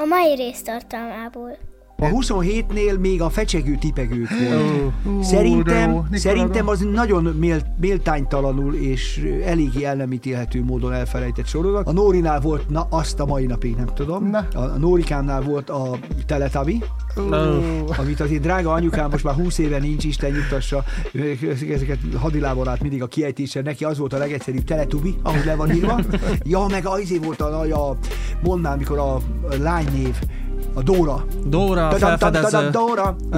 A mai rész tartalmából. A 27-nél még a fecsegő tipegők volt. Ú, Szerintem, Nikola szerintem az nagyon mél, méltánytalanul és eléggé el nem ítélhető módon elfelejtett sorozat. A Nórinál volt, na azt a mai napig nem tudom. Na. A, a Nórikámnál volt a Teletabi, amit azért drága anyukám most már 20 éve nincs, Isten nyugtassa, ezeket hadilában át mindig a kiejtéssel, neki az volt a legegyszerűbb Teletubi, ahogy le van írva. Ja, meg az volt a a, mondd már, mikor a, a lánynév, a Dóra. Dóra, Tadam, felfedező.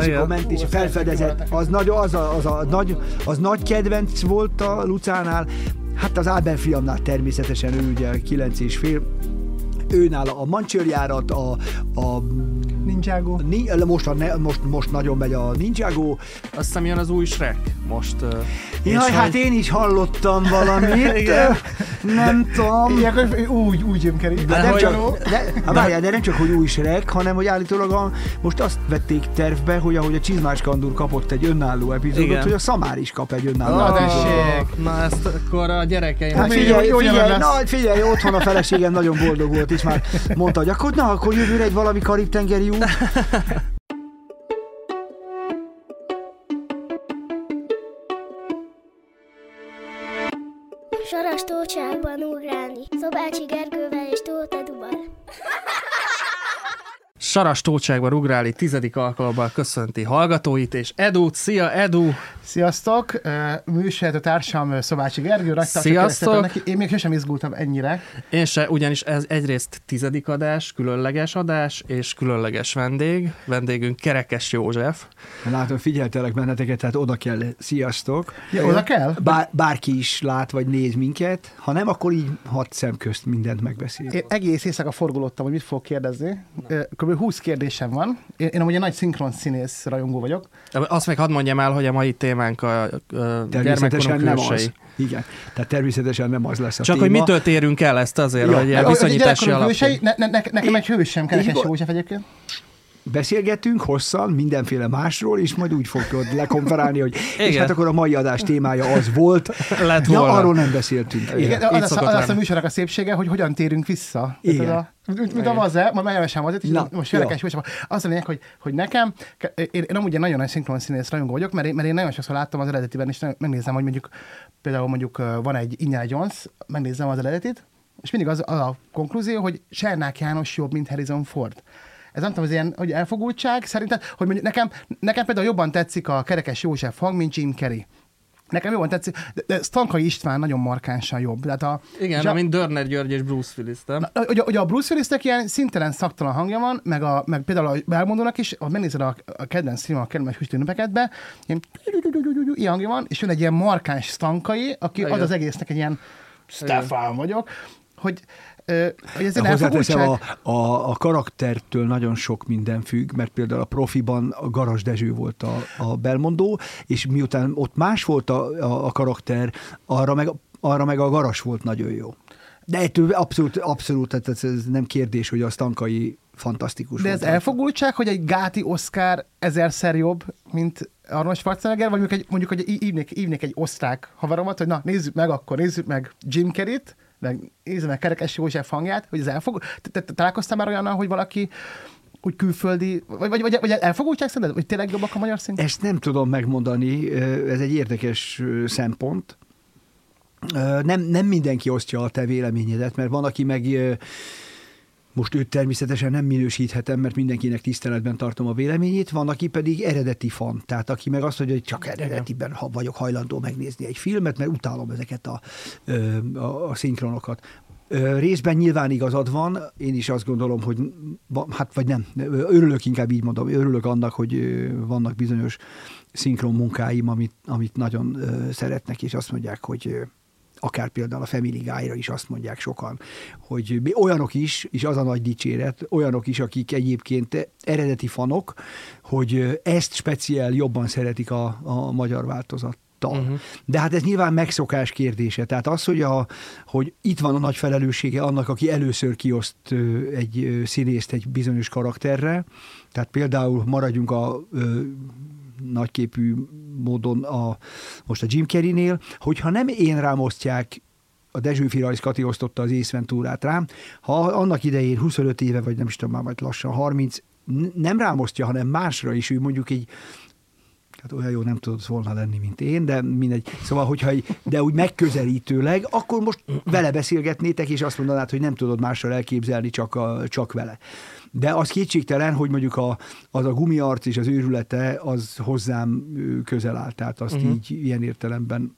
és Igen. ment és felfedezett. Az nagy, az, a, az, a nagy, az nagy kedvenc volt a Lucánál. Hát az Ábel fiamnál természetesen ő ugye 9 és fél. Őnál a mancsőrjárat, a, a Ninjago. Ni- most, a, ne- most, most nagyon megy a Ninjago. Azt hiszem jön az új Shrek most. ö, Jaj, hát én is hallottam valamit. Igen. nem tudom. Ilyenkor úgy, úgy Jim Carrey. Hát nem hogy- csak, de, hát várjál, de nem csak, hogy új Shrek, hanem hogy állítólag a, most azt vették tervbe, hogy ahogy a Csizmás Kandúr kapott egy önálló epizódot, Igen. hogy a Szamár is kap egy önálló Na, epizódot. tessék. Na ezt akkor a gyerekeim... Hát figyelj, figyelj, jelen na, figyelj, otthon a feleségem nagyon boldog volt, és már mondta, hogy akkor, na, akkor jövőre egy valami karib-tengeri út. Saras tócsákban ugrálni. Szobácsi Gergővel Saras tócságban ugrálni tizedik alkalommal köszönti hallgatóit, és Edu, szia Edu! Sziasztok! Uh, Műsorjátó társam Szobácsi Gergő, Sziasztok! neki. Én még sosem izgultam ennyire. Én se, ugyanis ez egyrészt tizedik adás, különleges adás, és különleges vendég. Vendégünk Kerekes József. Látom, figyeltelek benneteket, tehát oda kell, sziasztok. Ja, oda kell? Bár, bárki is lát vagy néz minket, ha nem, akkor így hat szem közt mindent megbeszél. Én egész éjszaka forgolódtam, hogy mit fogok kérdezni. Kb. 20 kérdésem van. Én, én amúgy egy nagy szinkron színész rajongó vagyok. Azt még hadd mondjam el, hogy a mai témánk a, a Természetesen nem az. Igen, tehát természetesen nem az lesz a Csak téma. hogy mitől térünk el ezt azért, Ja. hogy viszonyítási alapján. ne, ne, ne, nekem egy hősem, Kerekes József egyébként. Beszélgetünk hosszan mindenféle másról, és majd úgy fogod lekonferálni, hogy és Igen. hát akkor a mai adás témája az volt. Lett Ja, volna. arról nem beszéltünk. Igen. Igen, az, az, az, az a műsornak a szépsége, hogy hogyan térünk vissza. Igen. Tehát a, mint, mint a vaze, ma nagyon sem azért, és Na, most. Kerekes József. Az a lényeg, hogy, hogy nekem, ke- én, én amúgy egy nagyon nagy szinkron színész rajongó vagyok, mert én, mert én nagyon sokszor láttam az eredetiben, és megnézem, hogy mondjuk például mondjuk van egy Indiana Jones, megnézem az eredetit, és mindig az, az a konklúzió, hogy Sernák János jobb, mint Harrison Ford. Ez nem tudom, az ilyen hogy elfogultság, szerintem, hogy mondjuk nekem, nekem például jobban tetszik a Kerekes József hang, mint Jim Carrey. Nekem jobban tetszik, de, de Stankai István nagyon markánsan jobb. Tehát a, Igen, a- mint Dörner György és Bruce Willis, nem? Ugye, ugye a Bruce Willisnek ilyen szintelen szaktalan hangja van, meg, a, meg például a Belmondónak is, ha megnézed a, a kedvenc film, a kedvenc hűtőnöpekedbe, ilyen, ilyen hangja van, és jön egy ilyen markáns stankai, aki Igen. ad az egésznek egy ilyen Stefan vagyok, hogy, hogy ez egy Hozzáteszem, a, a, a karaktertől nagyon sok minden függ, mert például a profiban a Garas Dezső volt a, a belmondó, és miután ott más volt a, a, a karakter, arra meg, arra meg a Garas volt nagyon jó. De ettől abszolút, abszolút, tehát ez, nem kérdés, hogy a Stankai fantasztikus De volt. ez elfogultság, hogy egy Gáti Oscar ezerszer jobb, mint Arnold Schwarzenegger, vagy mondjuk, egy, mondjuk hogy í- ívnék, ívnék egy osztrák haveromat, hogy na, nézzük meg, akkor nézzük meg Jim Carrey-t, meg nézzük meg Kerekes József hangját, hogy ez elfog... Találkoztál már olyannal, hogy valaki úgy külföldi, vagy, vagy, vagy, vagy elfogultság szerinted, hogy tényleg jobbak a magyar szint? Ezt nem tudom megmondani, ez egy érdekes szempont. Nem, nem mindenki osztja a te véleményedet, mert van, aki meg most őt természetesen nem minősíthetem, mert mindenkinek tiszteletben tartom a véleményét, van, aki pedig eredeti fan, tehát aki meg azt mondja, hogy csak eredetiben ha vagyok hajlandó megnézni egy filmet, mert utálom ezeket a, a, a szinkronokat. Részben nyilván igazad van, én is azt gondolom, hogy hát vagy nem, örülök inkább így mondom, örülök annak, hogy vannak bizonyos szinkron munkáim, amit, amit nagyon szeretnek, és azt mondják, hogy akár például a Family Guy-ra is azt mondják sokan, hogy olyanok is, és az a nagy dicséret, olyanok is, akik egyébként eredeti fanok, hogy ezt speciál jobban szeretik a, a magyar változat. Uh-huh. De hát ez nyilván megszokás kérdése. Tehát az, hogy, a, hogy itt van a nagy felelőssége annak, aki először kioszt egy színészt egy bizonyos karakterre. Tehát például maradjunk a nagyképű módon a, most a Jim Carrey-nél, hogyha nem én rám osztják a Dezsőfi Rajz Kati osztotta az észventúrát rám. Ha annak idején 25 éve, vagy nem is tudom már, vagy lassan 30, n- nem rám osztja, hanem másra is, ő mondjuk egy Hát olyan jó nem tudott volna lenni, mint én, de mindegy. Szóval, hogyha de úgy megközelítőleg, akkor most vele beszélgetnétek, és azt mondanád, hogy nem tudod mással elképzelni, csak, a, csak vele. De az kétségtelen, hogy mondjuk a, az a gumiarc és az őrülete, az hozzám közel áll. Tehát azt uh-huh. így ilyen értelemben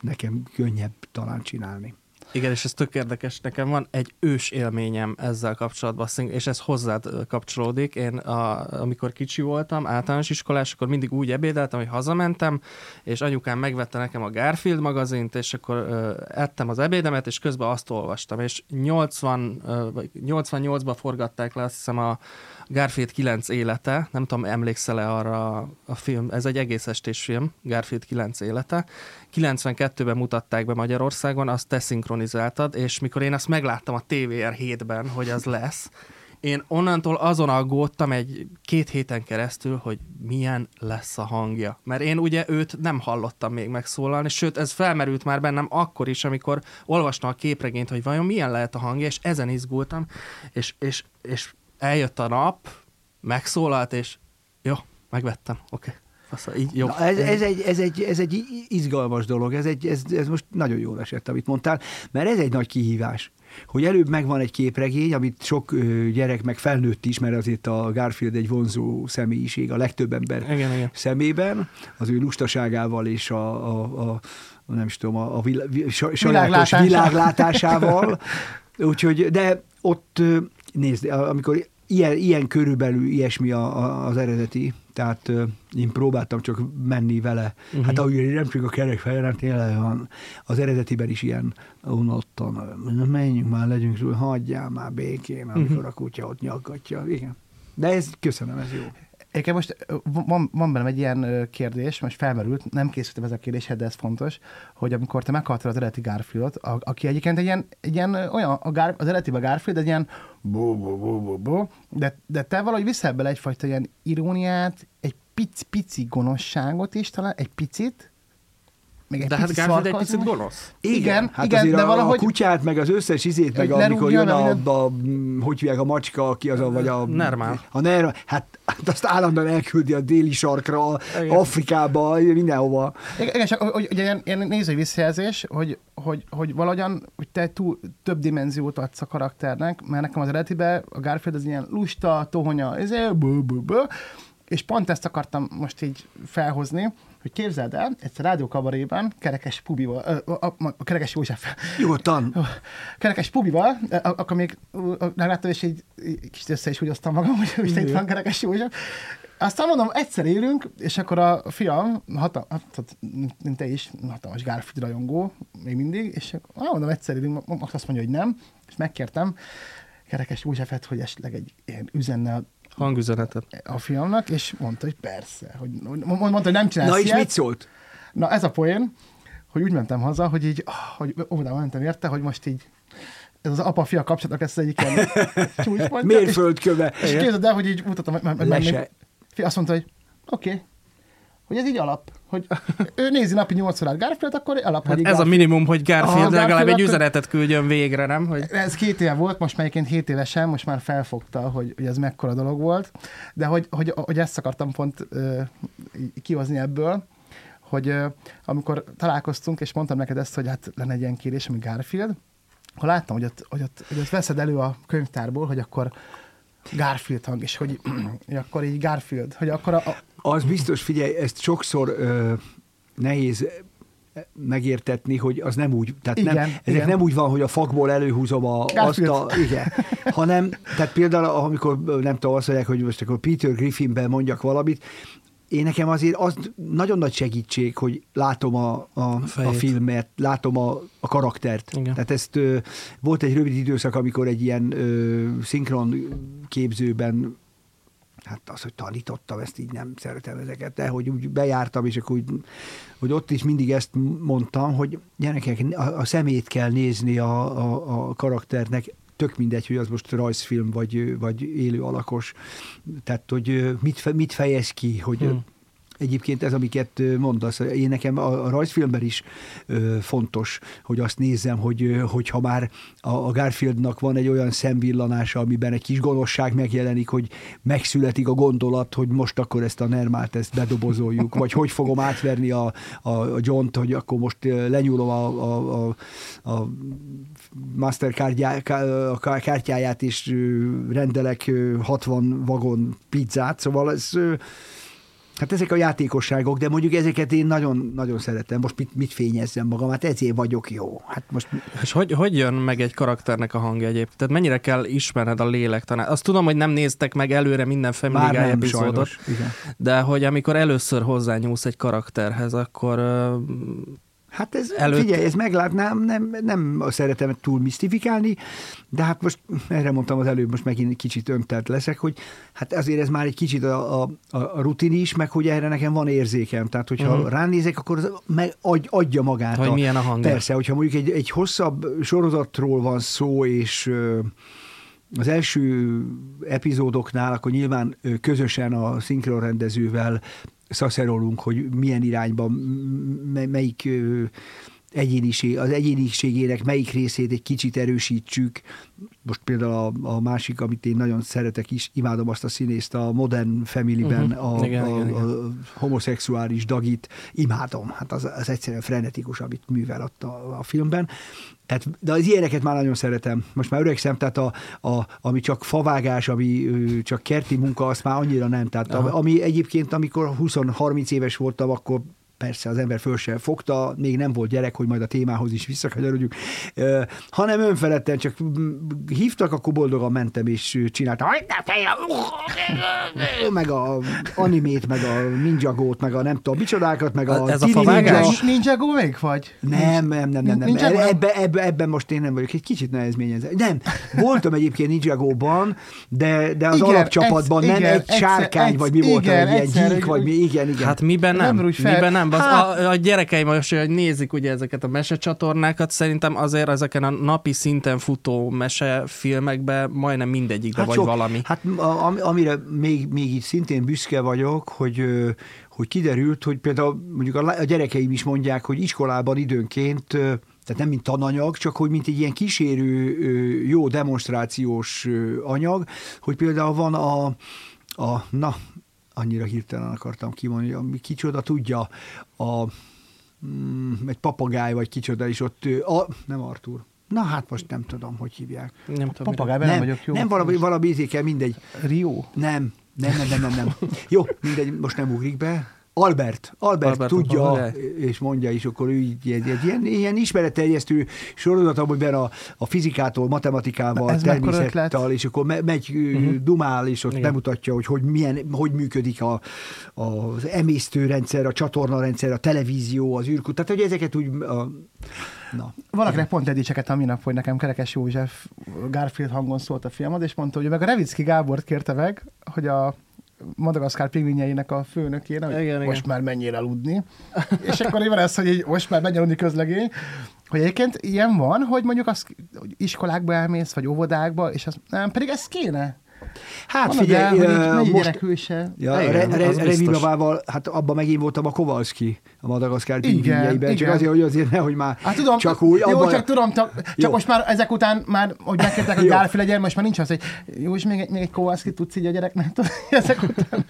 nekem könnyebb talán csinálni. Igen, és ez tök érdekes. Nekem van egy ős élményem ezzel kapcsolatban, és ez hozzád kapcsolódik. Én, a, amikor kicsi voltam, általános iskolás, akkor mindig úgy ebédeltem, hogy hazamentem, és anyukám megvette nekem a Garfield magazint, és akkor ö, ettem az ebédemet, és közben azt olvastam. És 80, ö, vagy 88-ban forgatták le azt hiszem a Garfield 9 élete, nem tudom, emlékszel-e arra a- film, ez egy egész estés film, Garfield 9 élete. 92-ben mutatták be Magyarországon, azt te szinkronizáltad, és mikor én azt megláttam a TVR 7-ben, hogy az lesz, én onnantól azon aggódtam egy két héten keresztül, hogy milyen lesz a hangja. Mert én ugye őt nem hallottam még megszólalni, sőt, ez felmerült már bennem akkor is, amikor olvastam a képregényt, hogy vajon milyen lehet a hangja, és ezen izgultam, és, és, és eljött a nap, megszólalt, és jó, megvettem, oké. Okay. Fasza, így jó. Na, ez, ez, egy, ez, egy, ez egy izgalmas dolog, ez, egy, ez, ez most nagyon jól esett, amit mondtál, mert ez egy nagy kihívás, hogy előbb megvan egy képregény, amit sok gyerek, meg felnőtt is, mert azért a Garfield egy vonzó személyiség a legtöbb ember Igen, igen. szemében, az ő lustaságával és a, a, a nem is tudom, a, a vilá, vi, sa- sajátos Világlátása. világlátásával. Úgyhogy, de ott nézd, amikor ilyen, ilyen körülbelül ilyesmi a, a, az eredeti, tehát ö, én próbáltam csak menni vele. Uh-huh. Hát ahogy nem csak a kerekfej, hanem tényleg van az eredetiben is ilyen unottan, menjünk már, legyünk, túl, hagyjál már békén, amikor uh-huh. a kutya ott nyaggatja. Igen. De ez, köszönöm, ez jó. Egyébként most van, van bennem egy ilyen kérdés, most felmerült, nem készültem ezzel a kérdéshez, de ez fontos, hogy amikor te meghaltad az eredeti Garfieldot, a, aki egyébként egy ilyen, egy ilyen olyan, a Gar, az eredetiben Garfield egy ilyen bó, bó, bó, bó, bó, de, de te valahogy viszel bele egyfajta ilyen iróniát, egy pici, pici gonoszságot is talán, egy picit, még egy De hát Garfield egy picit gonosz. Igen, hát igen, azért de a, valahogy- a kutyát, meg az összes izét, meg Hogy amikor jön a, a, mm, hogy hívják a macska, aki az a, vagy a... Nermál. A Nermál. Hát, hát azt állandóan elküldi a déli sarkra, Igen. Afrikába, mindenhova. Igen, igen, csak hogy, hogy ugye ilyen, ilyen nézői visszajelzés, hogy, hogy, hogy valahogyan hogy te túl, több dimenziót adsz a karakternek, mert nekem az eredetiben a Garfield az ilyen lusta, tohonya, ezé, bő, bő, bő, és pont ezt akartam most így felhozni, hogy képzeld el, egyszer rádiókabarében Kerekes Pubival, a, a, a Kerekes József, Nyugodtan. Kerekes Pubival, akkor még megláttam, és így így kicsit össze is húgyoztam magam, hogy most itt van Kerekes József. Aztán mondom, egyszer élünk, és akkor a fiam, hatal, hát, mint te is, hatalmas Garfield rajongó, még mindig, és akkor mondom, egyszer élünk, azt mondja, hogy nem, és megkértem Kerekes Józsefet, hogy esetleg egy ilyen üzenne Hangüzenetet. a fiamnak, és mondta, hogy persze, hogy mondta, hogy nem csinálsz Na és ilyet. mit szólt? Na ez a poén, hogy úgy mentem haza, hogy így, hogy oda mentem érte, hogy most így ez az apa-fia kapcsolatnak lesz az egyik ilyen csúcspontja. és, Mérföldköve. és képzeld el, hogy így mutatom, Lese. meg, Fi azt mondta, hogy oké, okay, hogy ez így alap, hogy ő nézi napi 8 órát Garfield, akkor alap, Hát ez a minimum, hogy Garfield Aha, legalább Garfield egy üzenetet küldjön végre, nem? Hogy Ez két éve volt, most már egyébként 7 évesen, most már felfogta, hogy, hogy ez mekkora dolog volt, de hogy, hogy, hogy ezt akartam pont uh, kihozni ebből, hogy uh, amikor találkoztunk, és mondtam neked ezt, hogy hát lenne egy ilyen kérés, ami Garfield, akkor láttam, hogy ott, hogy ott, hogy ott veszed elő a könyvtárból, hogy akkor Garfield hang, és hogy, akkor így Garfield, hogy akkor a, Az biztos, figyelj, ezt sokszor ö, nehéz megértetni, hogy az nem úgy, tehát Igen, nem, ezek igen. nem úgy van, hogy a fakból előhúzom a, azt Garfield. a, igen, hanem, tehát például amikor nem tudom, azt mondják, hogy most akkor Peter Griffinben mondjak valamit, én nekem azért az nagyon nagy segítség, hogy látom a, a, a fejét. filmet, látom a, a karaktert. Igen. Tehát ezt ö, volt egy rövid időszak, amikor egy ilyen ö, szinkron képzőben hát az, hogy tanítottam, ezt így nem szeretem ezeket, de hogy úgy bejártam, és akkor úgy, hogy ott is mindig ezt mondtam, hogy gyerekek, a, a szemét kell nézni a, a, a karakternek, tök mindegy, hogy az most rajzfilm, vagy, vagy élő alakos, tehát hogy mit, mit fejez ki, hogy, Hmm. Egyébként ez, amiket mondasz, én nekem a, a rajzfilmben is fontos, hogy azt nézzem, hogy, hogy ha már a, Garfieldnak van egy olyan szemvillanása, amiben egy kis gonoszság megjelenik, hogy megszületik a gondolat, hogy most akkor ezt a Nermát ezt bedobozoljuk, vagy hogy fogom átverni a, a, a John-t, hogy akkor most lenyúlom a, a, a, a Mastercard kártyáját, és rendelek ö, 60 vagon pizzát, szóval ez ö, Hát ezek a játékosságok, de mondjuk ezeket én nagyon, nagyon szeretem. Most mit, mit fényezzem magam? Hát ezért vagyok jó. Hát most... És hogy, hogy jön meg egy karakternek a hangja egyébként? Tehát mennyire kell ismerned a lélektanát? Azt tudom, hogy nem néztek meg előre minden Family Guy epizódot, de hogy amikor először hozzányúlsz egy karakterhez, akkor Hát ez, Előtt- figyelj, ez meglátnám, nem, nem szeretem túl misztifikálni, de hát most erre mondtam az előbb, most megint kicsit öntelt leszek, hogy hát azért ez már egy kicsit a, a, a rutin is, meg hogy erre nekem van érzékem. Tehát, hogyha Mhm. uh-huh. ránézek, akkor az meg adj, adja magát. hogy a, milyen a hangja. Persze, hogyha mondjuk egy, egy hosszabb sorozatról van szó, és az első epizódoknál, akkor nyilván közösen a szinkronrendezővel szaszerolunk, hogy milyen irányban, melyik egyéniség, az egyéniségének melyik részét egy kicsit erősítsük. Most például a, a másik, amit én nagyon szeretek is, imádom azt a színészt, a Modern Family-ben Mhm. a, Igen, a, igen, igen. a homoszexuális Dagit, imádom. Hát az, az egyszerűen frenetikus, amit művel ott a, a filmben. Tehát, de az ilyeneket már nagyon szeretem. Most már öregszem, tehát a, a, ami csak favágás, ami csak kerti munka, azt már annyira nem. Tehát Aha. ami egyébként, amikor 20-30 éves voltam, akkor persze az ember föl sem fogta, még nem volt gyerek, hogy majd a témához is visszakanyarodjuk, hanem önfeledten csak hívtak, akkor boldogan mentem és csináltam, meg a animét, meg a ninjagót, meg a nem tudom, micsodákat, meg a Ez a favágás? Ninja. Ninja Go még vagy? Nem, nem, nem, nem, nem. Ebbe, ebbe, ebben most én nem vagyok, egy kicsit nehezményezem. Nem, voltam egyébként Ninjago-ban, de, de az Igen, alapcsapatban egyszer- nem igen, egy sárkány, egyszer- vagy mi volt, igen, egy ilyen gyík, vagy mi, igen, igen. Hát miben nem? Miben nem? Az, Hát- a, a gyerekeim most, hogy nézik ugye ezeket a mesecsatornákat, szerintem azért ezeken a napi szinten futó mesefilmekben majdnem mindegyikben vagy sok- valami. Hát am- amire még, még így szintén büszke vagyok, hogy, hogy kiderült, hogy például mondjuk a, a gyerekeim is mondják, hogy iskolában időnként, tehát nem mint tananyag, csak hogy mint egy ilyen kísérő, jó demonstrációs anyag, hogy például van a, a na, annyira hirtelen akartam kimondani, ami kicsoda tudja, a mm, egy papagáj, vagy kicsoda is ott, a, nem Artur, Na hát most nem tudom, hogy hívják. Nem tudom, Papagájban nem, vagyok jó. nem valami, valami izékel, mindegy. Rio. Nem, nem, nem, nem, nem, nem. Jó, mindegy, most nem ugrik be. Albert, Albert, Albert a tudja, és mondja is, akkor ő így, egy, egy ilyen, ilyen ismeretterjesztő sorozat, amiben a, a fizikától, matematikával, Ez természettel, és akkor me, megy, uh-huh. dumál, és ott Igen. Bemutatja, hogy, hogy milyen, hogy működik a, az emésztőrendszer, a csatornarendszer, a televízió, az űrkút, tehát hogy ezeket úgy, a, na. Valakinek pont egy dicseket a minap, hogy nekem Kerekes József Garfield hangon szólt a filmad, és mondta, hogy meg a Revicki Gábort kérte meg, hogy a Madagaszkár pingvinjeinek a főnökének, hogy Igen, most igen. már menjél aludni. és akkor van ez, hogy így, most már menj aludni közlegény. Hogy egyébként ilyen van, hogy mondjuk az, hogy iskolákba elmész, vagy óvodákba, és az, nem, pedig ez kéne. Hát Mondod figyelj, el, hogy most, gyerek hőse. Ja, Igen, re, az re, biztos. Revivavával, hát abban megint voltam a Kowalski, a Madagaszkár pingvinjeiben, csak azért, hogy azért nehogy már Hát tudom, csak úgy. jó, abban- csak tudom, csak, csak Jó. most már ezek után már, hogy megkértek, hogy. Garfield legyen, most már nincs az, hogy jó, és még, egy- még egy Kowalski tudsz így a gyereknek, ezek után.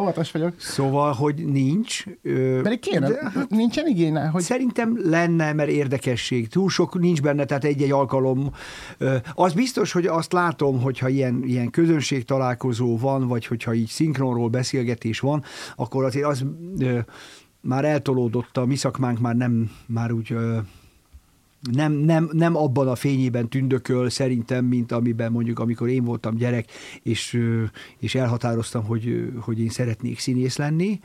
Óvatos vagyok. Szóval, hogy nincs. ö, Pedig kéne, de- nincsen igénye, hogy hogy Szerintem lenne, mert érdekesség. Túl sok nincs benne, tehát egy-egy alkalom. Ö, Az biztos, hogy azt látom, hogyha ilyen, ilyen közönség találkozó van, vagy hogyha így szinkronról beszélgetés van, akkor azért az ö, már eltolódott, a mi szakmánk már nem, már úgy ö, nem, nem, nem abban a fényében tündököl szerintem, mint amiben mondjuk, amikor én voltam gyerek, és, és elhatároztam, hogy, hogy én szeretnék színész lenni.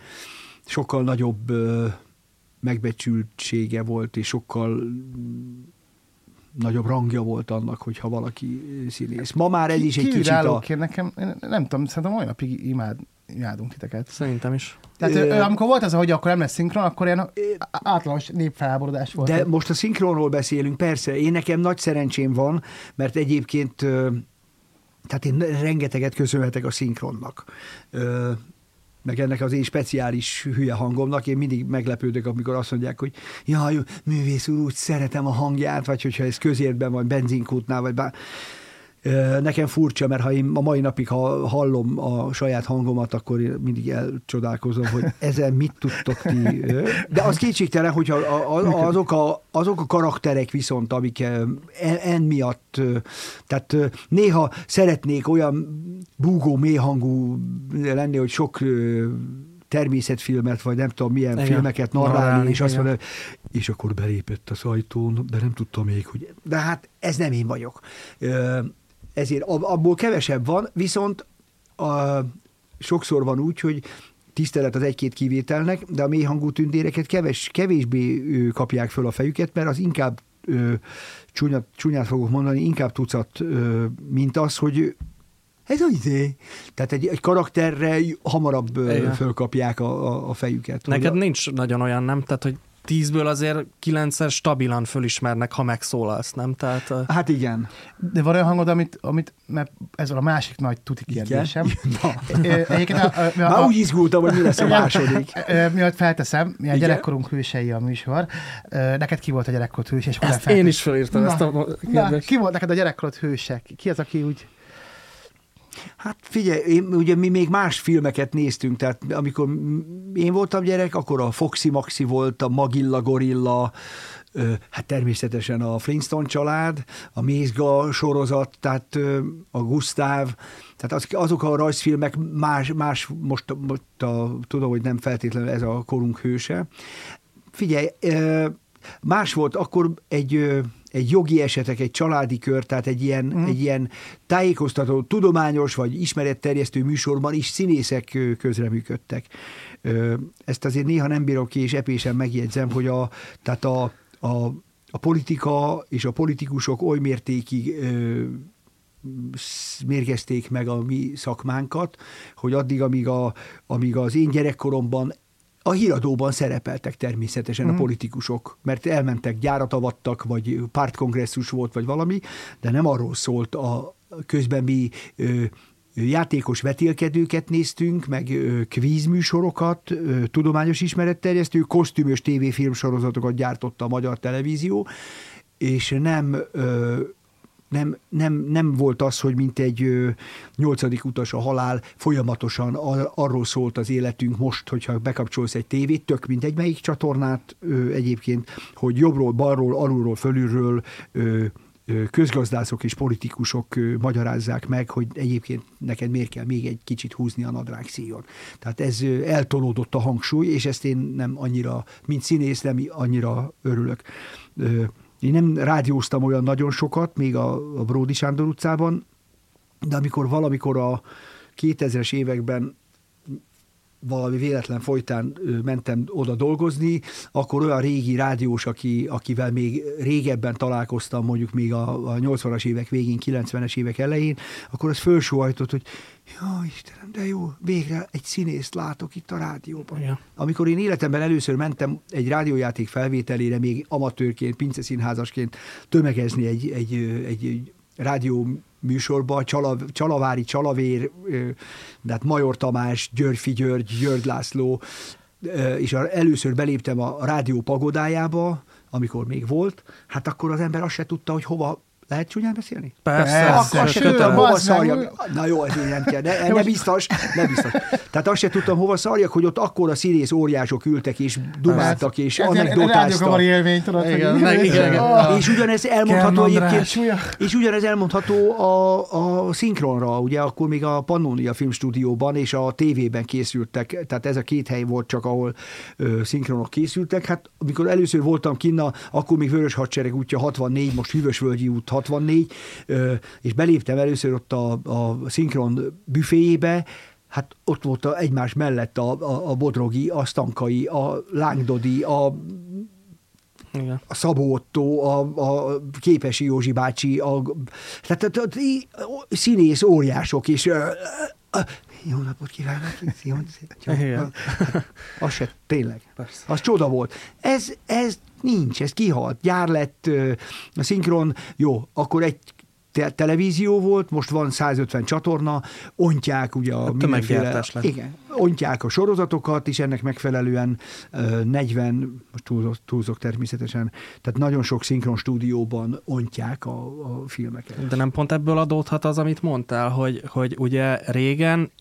Sokkal nagyobb megbecsültsége volt, és sokkal nagyobb rangja volt annak, hogyha valaki színész. Ma már ez is egy kicsit a... Kívülállóként nekem, én nem tudom, szerintem olyan napig imád, imádunk titeket. Szerintem is. Tehát ö, amikor volt az, hogy akkor nem lesz szinkron, akkor ilyen általános népfelháborodás volt. De most a szinkronról beszélünk, persze. Én nekem nagy szerencsém van, mert egyébként tehát én rengeteget köszönhetek a szinkronnak. Meg ennek az én speciális hülye hangomnak, én mindig meglepődök, amikor azt mondják, hogy jaj, művész úr, úgy szeretem a hangját, vagy hogyha ez közértben van, benzinkútnál, vagy bár... Nekem furcsa, mert ha én a mai napig ha hallom a saját hangomat, akkor mindig elcsodálkozom, hogy ezen mit tudtok ti. De az kétségtelen, hogy azok a, azok a karakterek viszont, amik en miatt, tehát néha szeretnék olyan búgó, mélyhangú lenni, hogy sok természetfilmet, vagy nem tudom milyen igen. filmeket narrálni, narrálni és azt mondja, és akkor belépett az ajtón, de nem tudta még, hogy... De hát ez nem én vagyok ezért abból kevesebb van, viszont a, sokszor van úgy, hogy tisztelet az egy-két kivételnek, de a mélyhangú tündéreket keves, kevésbé kapják föl a fejüket, mert az inkább ö, csúnyát, csúnyát fogok mondani, inkább tucat, ö, mint az, hogy ez az izé. Tehát egy, egy karakterre hamarabb Igen. fölkapják a, a, a fejüket. Neked a... nincs nagyon olyan, nem? Tehát, hogy tízből azért kilencszer stabilan fölismernek, ha megszólalsz, nem? Tehát, hát igen. De van olyan hangod, amit, amit mert ez a másik nagy tuti kérdésem. Egyébként a, a, a, Már úgy izgultam, hogy mi lesz a második. Miatt felteszem, mi a gyerekkorunk hősei a műsor. Neked ki volt a gyerekkorod hős? És ezt én is felírtam na, ezt a kérdést. Na, ki volt neked a gyerekkorod hősek? Ki az, aki úgy Hát figyelj, én, ugye mi még más filmeket néztünk, tehát amikor én voltam gyerek, akkor a Foxy Maxi volt, a Magilla Gorilla, hát természetesen a Flintstone család, a Mézga sorozat, tehát a Gustav, tehát az, azok a rajzfilmek más, más most, most a, tudom, hogy nem feltétlenül ez a korunk hőse. Figyelj, más volt akkor egy egy jogi esetek, egy családi kör, tehát egy ilyen, mm. egy ilyen tájékoztató, tudományos vagy ismeretterjesztő műsorban is színészek közreműködtek. Ezt azért néha nem bírok ki, és epésen megjegyzem, hogy a, tehát a, a, a politika és a politikusok oly mértékig mérgezték meg a mi szakmánkat, hogy addig, amíg, a, amíg az én gyerekkoromban a híradóban szerepeltek természetesen mm. a mhm. politikusok, mert elmentek, gyárat avattak, vagy pártkongresszus volt, vagy valami, de nem arról szólt a közben mi ö, játékos vetélkedőket néztünk, meg kvízműsorokat, tudományos ismeretterjesztő, kosztümös tévéfilmsorozatokat gyártotta a magyar televízió, és nem nem, nem, nem volt az, hogy mint egy nyolcadik utas a halál, folyamatosan a, arról szólt az életünk most, hogyha bekapcsolsz egy tévét, tök mint egy melyik csatornát ö, egyébként, hogy jobbról, balról, alulról, fölülről ö, közgazdászok és politikusok magyarázzák meg, hogy egyébként neked miért kell még egy kicsit húzni a nadrág szíjon. Tehát ez eltolódott a hangsúly, és ezt én nem annyira, mint színész, nem annyira örülök. Én nem rádióztam olyan nagyon sokat, még a, a Bródi Sándor utcában, de amikor valamikor a 2000-es években valami véletlen folytán mentem oda dolgozni, akkor olyan régi rádiós, aki, akivel még régebben találkoztam, mondjuk még a, a 80-as évek végén, 90-es évek elején, akkor az fölsóhajtott, hogy ja, Istenem, de jó, végre egy színészt látok itt a rádióban. Ja. Amikor én életemben először mentem egy rádiójáték felvételére, még amatőrként, pinceszínházasként tömegezni egy, egy, egy, egy rádió műsorba, Csalav, Csalavári Csalavér, de hát Major Tamás, Györfi György, György László, és először beléptem a rádió pagodájába, amikor még volt, hát akkor az ember azt se tudta, hogy hova lehet csúnyán beszélni? Persze. Persze. Azt se tudtam, hova szarjak. Na jó, ez nem kell. Ne, ne biztos, ne biztos. Tehát azt se tudtam, hova szarjak, hogy ott akkor a színész óriások ültek és dumáltak és anekdotáztak. élmény, tudod, igen, igen, igen, igen. És ugyanez elmondható egyébként, és ugyanez elmondható a, a szinkronra, ugye akkor még a Pannonia filmstúdióban és a tévében készültek, tehát ez a két hely volt csak, ahol ö, szinkronok készültek. Hát amikor először voltam kinna, akkor még Vörös Hadsereg útja 64, most Hűvösvölgyi út 64, és beléptem először ott a, a szinkron büféjébe, hát ott volt a, egymás mellett a, a, a Bodrogi, a Stankai, a Lángdodi, a igen. a Szabó Otto, a, a Képesi Józsi bácsi, a, tehát, tehát színész óriások, és jó napot kívánok! Jó, az se, tényleg. Persze. Az csoda volt. Ez, ez nincs, ez kihalt. Gyár lett, a szinkron, jó, akkor egy te- televízió volt, most van 150 csatorna, ontják ugye a, a tömeggyártás lett. Igen, ontják a sorozatokat, és ennek megfelelően ö, 40, most túlzok, túlzok természetesen, tehát nagyon sok szinkron stúdióban ontják a, a filmeket. De nem pont ebből adódhat az, amit mondtál, hogy, hogy ugye régen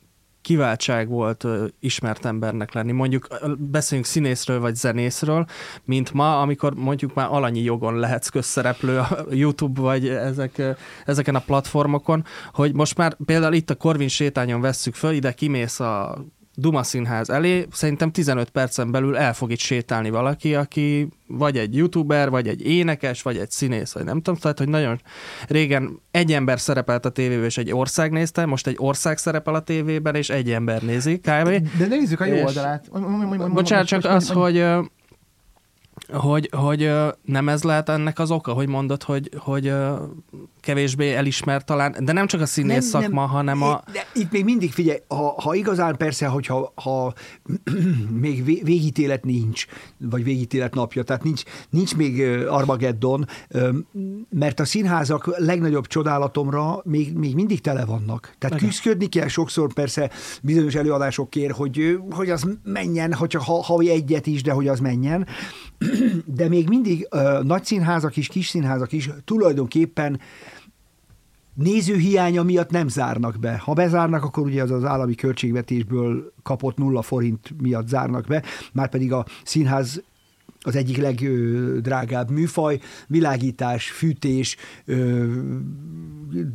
kiváltság volt ismert embernek lenni. Mondjuk beszéljünk színészről vagy zenészről, mint ma, amikor mondjuk már alanyi jogon lehetsz közszereplő a YouTube vagy ezek, ezeken a platformokon, hogy most már például itt a Korvin sétányon vesszük föl, ide kimész a Duma Színház elé, szerintem 15 percen belül el fog itt sétálni valaki, aki vagy egy youtuber, vagy egy énekes, vagy egy színész, vagy nem tudom, tehát, hogy nagyon régen egy ember szerepelt a tévében, és egy ország nézte, most egy ország szerepel a tévében, és egy ember nézi, kb. De nézzük a jó És- oldalát. Bocsánat, csak az, hogy hogy, hogy nem ez lehet ennek az oka, hogy mondod, hogy, hogy kevésbé elismert talán, de nem csak a színész szakma, hanem a... De itt még mindig figyelj, ha, ha igazán persze, hogyha ha még vé- végítélet nincs, vagy végítélet napja, tehát nincs, nincs még Armageddon, mert a színházak legnagyobb csodálatomra még, még mindig tele vannak. Tehát Igen. küzdködni kell sokszor persze bizonyos előadásokért, hogy, hogy az menjen, hogy csak ha, havi egyet is, de hogy az menjen. De még mindig nagy színházak is, kis színházak is tulajdonképpen nézőhiánya miatt nem zárnak be. Ha bezárnak, akkor ugye az az állami költségvetésből kapott nulla forint miatt zárnak be, már pedig a színház az egyik legdrágább műfaj, világítás, fűtés,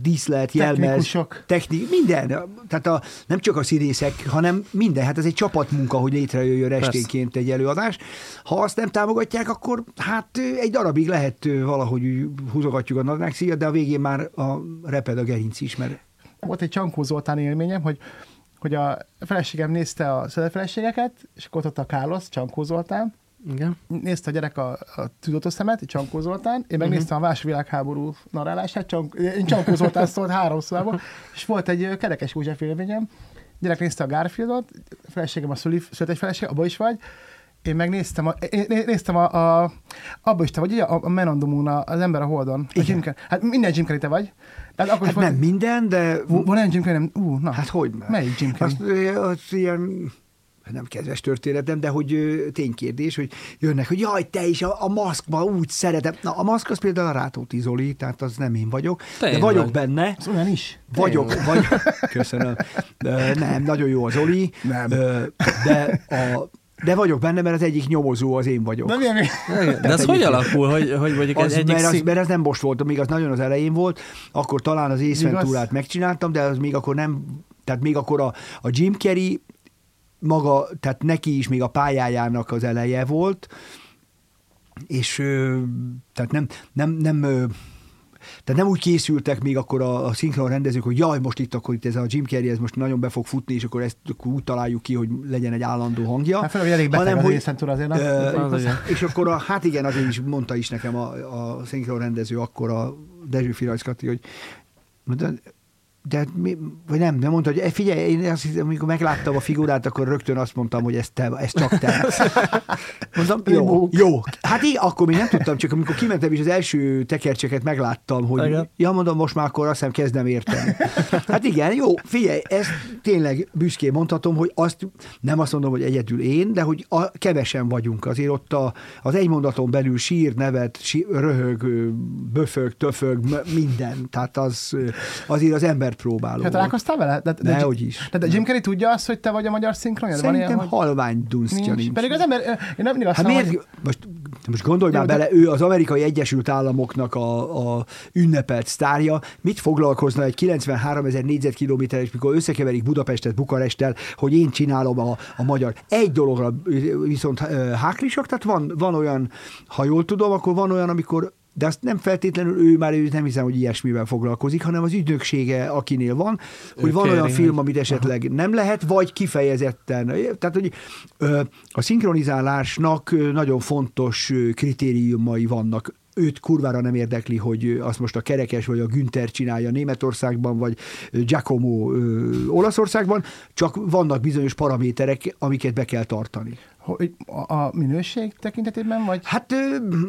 díszlet, jelmez, technik, minden. Tehát a, nem csak a színészek, hanem minden. Hát ez egy csapatmunka, hogy létrejöjjön Persze. esténként egy előadás. Ha azt nem támogatják, akkor hát egy darabig lehet valahogy húzogatjuk a nadrág szíjat, de a végén már a reped a gerinc is, mert Volt egy Csankó Zoltán élményem, hogy hogy a feleségem nézte a szülőfeleségeket, és akkor ott a Kálosz, Csankó Zoltán, Igen. nézte a gyerek a, a tudatos szemet, Csankó Zoltán, én megnéztem uh-huh. a második világháború narrálását, Csank, én Csankó Zoltán szólt három és volt egy kerekes József élményem, gyerek nézte a Garfieldot, a feleségem a szüli, született feleség, abba is vagy, én megnéztem, a, én néztem a, a abba is te vagy, ugye, a, a Man on the Moon, az ember a Holdon. A Igen. Jim Carrey. Hát minden Jim Carrey te vagy. Tehát akkor hát nem minden, de Van olyan Jim Carrey, nem? Ú, na. hát hogy már. Melyik Jim Carrey? Azt, az ilyen nem kedves történetem, de hogy ténykérdés, hogy jönnek, hogy jaj, te is a, a maszkba úgy szeretem. Na, a maszk az például a Rátóti Zoli, tehát az nem én vagyok, Tényleg. de vagyok benne. Az olyan is. Vagyok, vagy, köszönöm. Ö, Nem, nagyon jó az Oli, Nem. Ö, de, a, de vagyok benne, mert az egyik nyomozó az én vagyok. De milyen, Igen. De ez hogy alakul, hogy, hogy mondjuk Az, egy egyik mert, az, mert ez nem most volt, még az nagyon az elején volt, akkor talán az? Venturát megcsináltam, de az még akkor nem, tehát még akkor a, a Jim Carrey maga, tehát neki is még a pályájának az eleje volt, és tehát nem, nem, nem tehát nem úgy készültek még akkor a, a szinkron rendezők, hogy jaj, most itt akkor itt ez a Jim Carrey, ez most nagyon be fog futni, és akkor ezt akkor úgy találjuk ki, hogy legyen egy állandó hangja. Hát főleg, hogy elég beteg hanem, az hogy, azért, ö, Az igen. és akkor a, hát igen, azért is mondta is nekem a, a szinkron rendező akkor a Dezső Firajszkati, hogy de mi, vagy nem, nem mondta, hogy "Eh, figyelj, én azt hiszem, amikor megláttam a figurát, akkor rögtön azt mondtam, hogy ez, te, ez csak te. Mondtam, jó, jó. Hát így, akkor még nem tudtam, csak amikor kimentem és az első tekercseket megláttam, hogy Igen. ja, mondom, most már akkor azt hiszem kezdem érteni. Hát igen, jó, figyelj, ezt tényleg büszkén mondhatom, hogy azt nem azt mondom, hogy egyedül én, de hogy a, kevesen vagyunk. Azért ott a, az egy mondaton belül sír, nevet, sír, röhög, böfög, töfög, minden. Tehát az, azért az ember próbáló. Hát találkoztál vele? De, de, Nehogy is. De, de Jim Carrey tudja azt, hogy te vagy a magyar szinkronja? Szerintem hogy halvány dunsztja nincs. Pedig az ember, én nem mindig azt Hát miért? hogy Most, most gondolj Jó, már de- bele, ő az amerikai Egyesült Államoknak a, a ünnepelt sztárja. Mit foglalkozna egy 93 ezer négyzetkilométeres, mikor összekeverik Budapestet Bukaresttel, hogy én csinálom a, a magyar. Egy dologra viszont háklisak, tehát van, van olyan, ha jól tudom, akkor van olyan, amikor de azt nem feltétlenül ő már ő nem hiszem, hogy ilyesmivel foglalkozik, hanem az ügynöksége, akinél van, hogy Ő van kéri, olyan film, amit esetleg nem lehet, vagy kifejezetten. Tehát, hogy a szinkronizálásnak nagyon fontos kritériumai vannak. Őt kurvára nem érdekli, hogy azt most a Kerekes vagy a Günther csinálja Németországban, vagy Giacomo ö, Olaszországban, csak vannak bizonyos paraméterek, amiket be kell tartani. Hogy a, minőség tekintetében, vagy Hát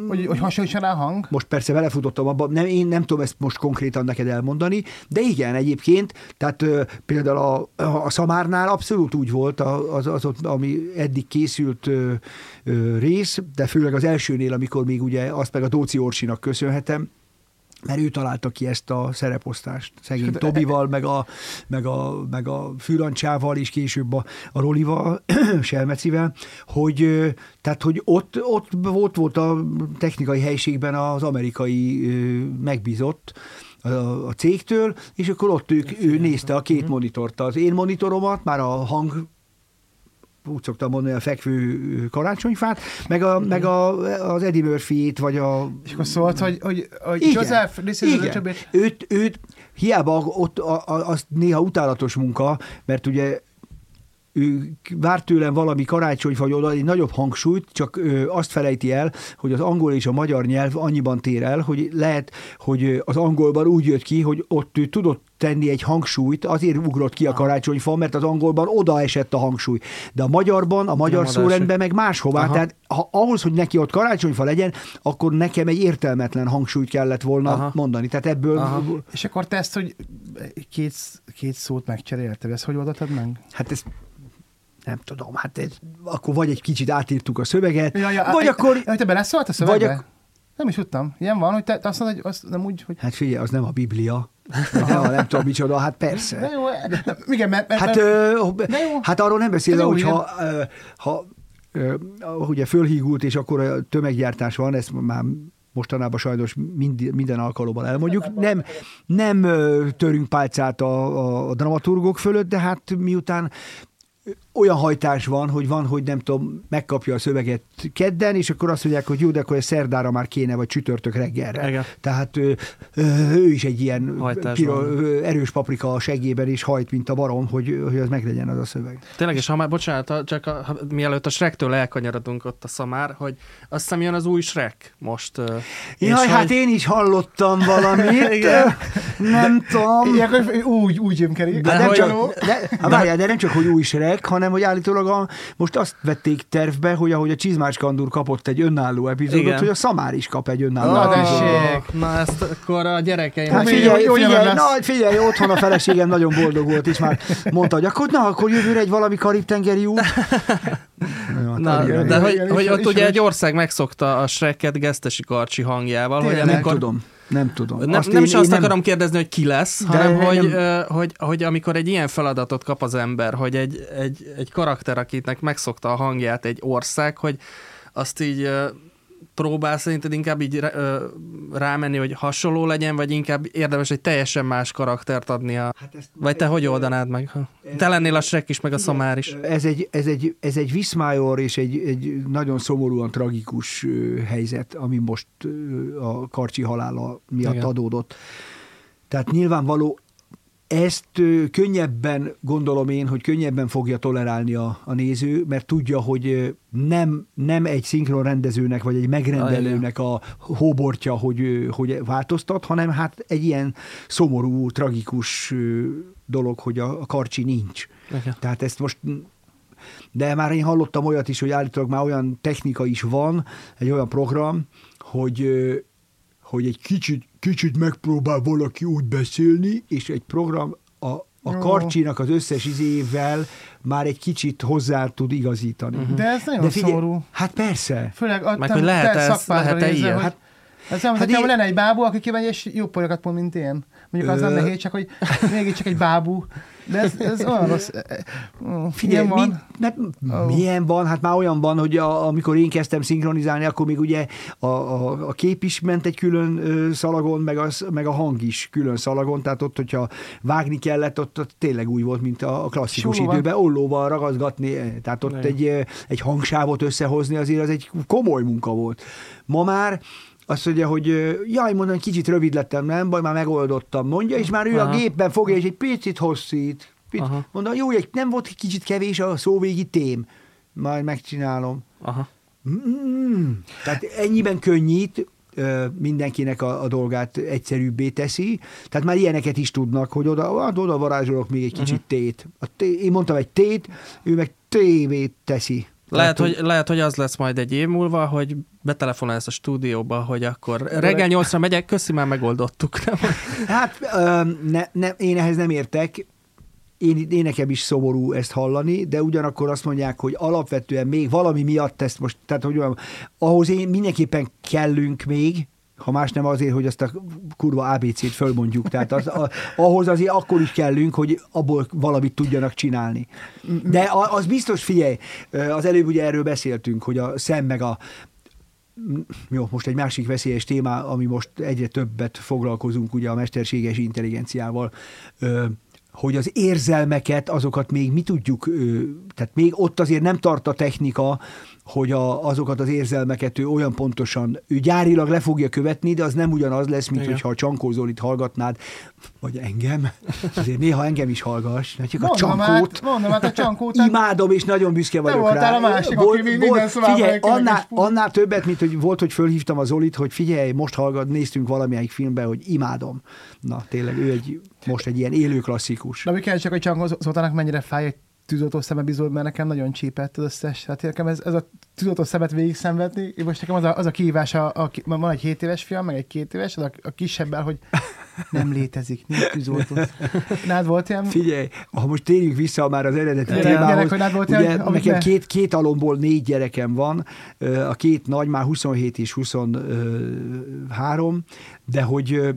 hogy, hogy hasonlítson rá a hang? most persze belefutottam abba, nem, én nem tudom ezt most konkrétan neked elmondani, de igen, egyébként, tehát például a, a Szamárnál abszolút úgy volt az, az, ott, ami eddig készült ö, ö, rész, de főleg az elsőnél, amikor még ugye azt meg a Dóci Orsinak köszönhetem, mert ő találta ki ezt a szereposztást, szegény Hát, Tobival, meg a, meg a, meg a Fürancsával, és később a, a Rolival, Selmecivel, hogy, tehát, hogy ott, ott volt, volt a technikai helységben az amerikai megbízott, a, a cégtől, és akkor ott ők, ő nézte a két monitort, az én monitoromat, már a hang úgy szoktam mondani, a fekvő karácsonyfát, meg, a, meg a, az Eddie murphy vagy a És akkor szólt, hogy, hogy, hogy igen, Joseph, this is igen. Őt, őt hiába ott a, a, az néha utálatos munka, mert ugye vár tőlem valami karácsony vagy oda egy nagyobb hangsúlyt, csak azt felejti el, hogy az angol és a magyar nyelv annyiban tér el, hogy lehet, hogy az angolban úgy jött ki, hogy ott ő tudott tenni egy hangsúlyt, azért ugrott ki a karácsonyfa, mert az angolban oda esett a hangsúly. De a magyarban, a magyar szórendben meg máshová. Aha. Tehát ha, ahhoz, hogy neki ott karácsonyfa legyen, akkor nekem egy értelmetlen hangsúlyt kellett volna Aha. mondani. Tehát ebből Aha. És akkor te ezt, hogy két, két szót megcserélted, ezt hogy oldottad meg? Hát ez nem tudom, hát ez, akkor vagy egy kicsit átírtuk a szöveget, Ja, ja, vagy á- akkor... Ja, hogy te beleszólt a szövegbe? Vagy ak- Nem is tudtam. Ilyen van, hogy te, te azt mondod, hogy azt nem úgy, hogy... Hát figyelj, az nem a Biblia. Nem, nem tudom micsoda, hát persze. jó, de, igen, mert, mert, Hát, ö, jó. hát arról nem beszélve, Ez jó, hogy igen. ha, ö, ha ö, ugye fölhígult, és akkor a tömeggyártás van, ezt már mostanában sajnos mind, minden alkalommal elmondjuk. Nem, nem törünk pálcát a, a dramaturgok fölött, de hát miután olyan hajtás van, hogy van, hogy nem tudom, megkapja a szöveget kedden, és akkor azt mondják, hogy jó, de akkor ez szerdára már kéne, vagy csütörtök reggelre. Igen. Tehát ő, ő is egy ilyen piro, erős paprika a segében, és hajt, mint a barom, hogy, hogy az meglegyen az a szöveg. Tényleg, és ha már, bocsánat, csak a, ha, mielőtt a Shrektől elkanyarodunk ott a szamár, hogy azt hiszem jön az új Shrek most. Jaj, hát hogy- én is hallottam valamit. Igen. nem tudom. Ilyenkor úgy, úgy Jim Carrey. De, De nem hogy- csak, de, hát várjál, de nem csak, hogy új Shrek, hanem hogy állítólag a, most azt vették tervbe, hogy ahogy a Csizmás Kandur kapott egy önálló epizódot, Igen. hogy a Szamár is kap egy önálló Na, epizódot. tessék. Na ezt akkor a gyerekeim... Hát figyelj, figyelj, jelen na, figyelj, otthon a feleségem nagyon boldog volt, és már mondta, hogy akkor, na, akkor jövőre egy valami karib-tengeri út. Na, hát, de hogy, hogy ott ugye egy ország megszokta a Shreket Gesztesi Karcsi hangjával, hogy amikor tudom, nem tudom. Nem, Azt nem én- is én azt nem- akarom kérdezni, hogy ki lesz, De hanem nem- hogy, hogy, hogy amikor egy ilyen feladatot kap az ember, hogy egy, egy, egy karakter, akinek megszokta a hangját egy ország, hogy azt így próbál szerinted inkább így rámenni, hogy hasonló legyen, vagy inkább érdemes egy teljesen más karaktert adni a... Hát ezt- Vagy te hogy oldanád meg? Ha? Te lennél a Shrek is, meg a Szamár is. Ez egy, ez egy, ez egy viszmájor és egy, egy nagyon szomorúan tragikus helyzet, ami most a Karcsi halála miatt Igen. adódott. Tehát nyilvánvaló, ezt könnyebben, gondolom én, hogy könnyebben fogja tolerálni a, a néző, mert tudja, hogy nem, nem egy szinkron rendezőnek, vagy egy megrendelőnek a hóbortja, hogy, hogy változtat, hanem hát egy ilyen szomorú, tragikus dolog, hogy a, a karcsi nincs. Igen. Tehát ezt most de már én hallottam olyat is, hogy állítólag már olyan technika is van, egy olyan program, hogy, hogy egy kicsit, kicsit megpróbál valaki úgy beszélni, és egy program a, a karcsinak az összes izével már egy kicsit hozzá tud igazítani. De ez nagyon szomorú. Hát persze. Főleg a Meg te- hogy te lehet ez- lehet-e nézve, ilyen? Hát- Ez olyan, hát lenne egy bábú, aki kimegy és jobb polyokat mond, mint én. Mondjuk az Ö- nem nehéz, csak hogy mégiscsak egy bábú. De ez, ez olyan rossz. Figyelj, Figyelj, van. mi, mert Ó. milyen van? Hát már olyan van, hogy a, amikor én kezdtem szinkronizálni, akkor még ugye a, a, a kép is ment egy külön szalagon, meg, az, meg a hang is külön szalagon, tehát ott, hogyha vágni kellett, ott, ott tényleg úgy volt, mint a, a klasszikus Súlóval. időben, ollóval ragazgatni, eh, tehát ott egy, egy hangsávot összehozni, azért az egy komoly munka volt. Ma már azt mondja, hogy jaj, mondom, kicsit rövid lettem, nem baj, már megoldottam, mondja, és már ő Aha. a gépben fogja, és egy picit hosszít. Picit, mondom, jó, egy, nem volt egy kicsit kevés a szóvégi tém. Majd megcsinálom. Aha. Mm. Tehát ennyiben könnyít, mindenkinek a, a dolgát egyszerűbbé teszi. Tehát már ilyeneket is tudnak, hogy oda, hát oda varázsolok még egy kicsit Mhm. tét. A té. Én mondtam egy tét, ő meg tévét teszi. Lehet hogy, lehet, hogy az lesz majd egy év múlva, hogy betelefonálsz a stúdióba, hogy akkor reggel nyolcra megyek, köszi, már megoldottuk. Nem? Hát ne, ne, én ehhez nem értek, én, én nekem is szomorú ezt hallani, de ugyanakkor azt mondják, hogy alapvetően még valami miatt ezt most, tehát hogy mondjam, ahhoz én mindenképpen kellünk még, ha más nem azért, hogy azt a kurva ABC-t fölmondjuk. Tehát az, a, ahhoz azért akkor is kellünk, hogy abból valamit tudjanak csinálni. De az biztos, figyelj, az előbb ugye erről beszéltünk, hogy a szem meg a jó, most egy másik veszélyes téma, ami most egyre többet foglalkozunk ugye a mesterséges intelligenciával, hogy az érzelmeket, azokat még mi tudjuk, tehát még ott azért nem tart a technika, hogy a, azokat az érzelmeket ő olyan pontosan, ő gyárilag le fogja követni, de az nem ugyanaz lesz, mint Igen. hogyha a Csankó Zolit hallgatnád, vagy engem. Azért néha engem is hallgass, csak a Mondom Csankót. hát, mondom hát a csankó után Imádom, és nagyon büszke vagyok rá. a másik, aki mi- minden szobában figyelj, annál, annál többet, mint hogy volt, hogy fölhívtam a Zolit, hogy figyelj, most hallgat, néztünk valamelyik filmbe, hogy imádom. Na, tényleg, ő egy, most egy ilyen élő klasszikus. De mi kell csak, hogy Csankó Zoltának mennyire fáj egy tűzoltó szem epizód, mert nekem nagyon csípett az összes. Hát nekem ez, ez a tűzoltó szemet végig szenvedni, most nekem az a, az a kihívás, a, a, van egy 7 éves fiam, meg egy két éves, az a, a kisebbel, hogy nem létezik, nincs tűzoltó. Nád volt ilyen? Figyelj, ha most térjünk vissza már az eredeti Gyerek- témához, gyerek, hogy nád volt ugye ilyen, nekem ne- két, két alomból négy gyerekem van, a két nagy már 27 és 23, de hogy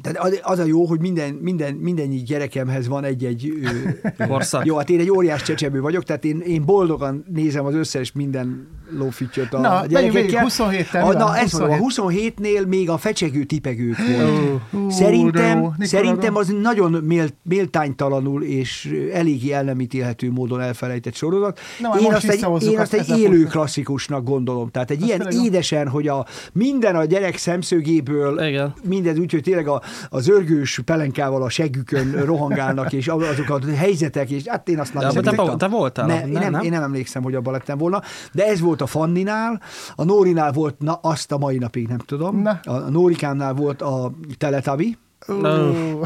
tehát az- a jó, hogy minden, minden, mindennyi gyerekemhez van egy-egy... ö, Korszak. Jó, hát én egy óriás csecsebő vagyok, tehát én, én boldogan nézem az összes minden lófütyöt a Na, gyerekekkel. 27-tel, a, mi na, van? ezt mondom, a 27. 27-nél még a fecsegő tipegők volt. De Szerintem. Nikola, szerintem az nagyon mél, méltánytalanul és eléggé el nem ítélhető módon elfelejtett sorozat. Na, én, azt egy, én azt azt egy élő klasszikusnak gondolom. Tehát egy Az ilyen édesen, hogy a minden a gyerek szemszögéből, Igen. mindez úgy, hogy tényleg a, az örgős pelenkával a seggükön rohangálnak, és azok a helyzetek, és hát én azt De nagyon abban te, te voltál? Ne, abban, én, nem, én nem emlékszem, hogy abban lettem volna, de ez volt a Fanninál, a Nórinál volt, na azt a mai napig nem tudom, Na. a, Nórikámnál volt a Teletabi,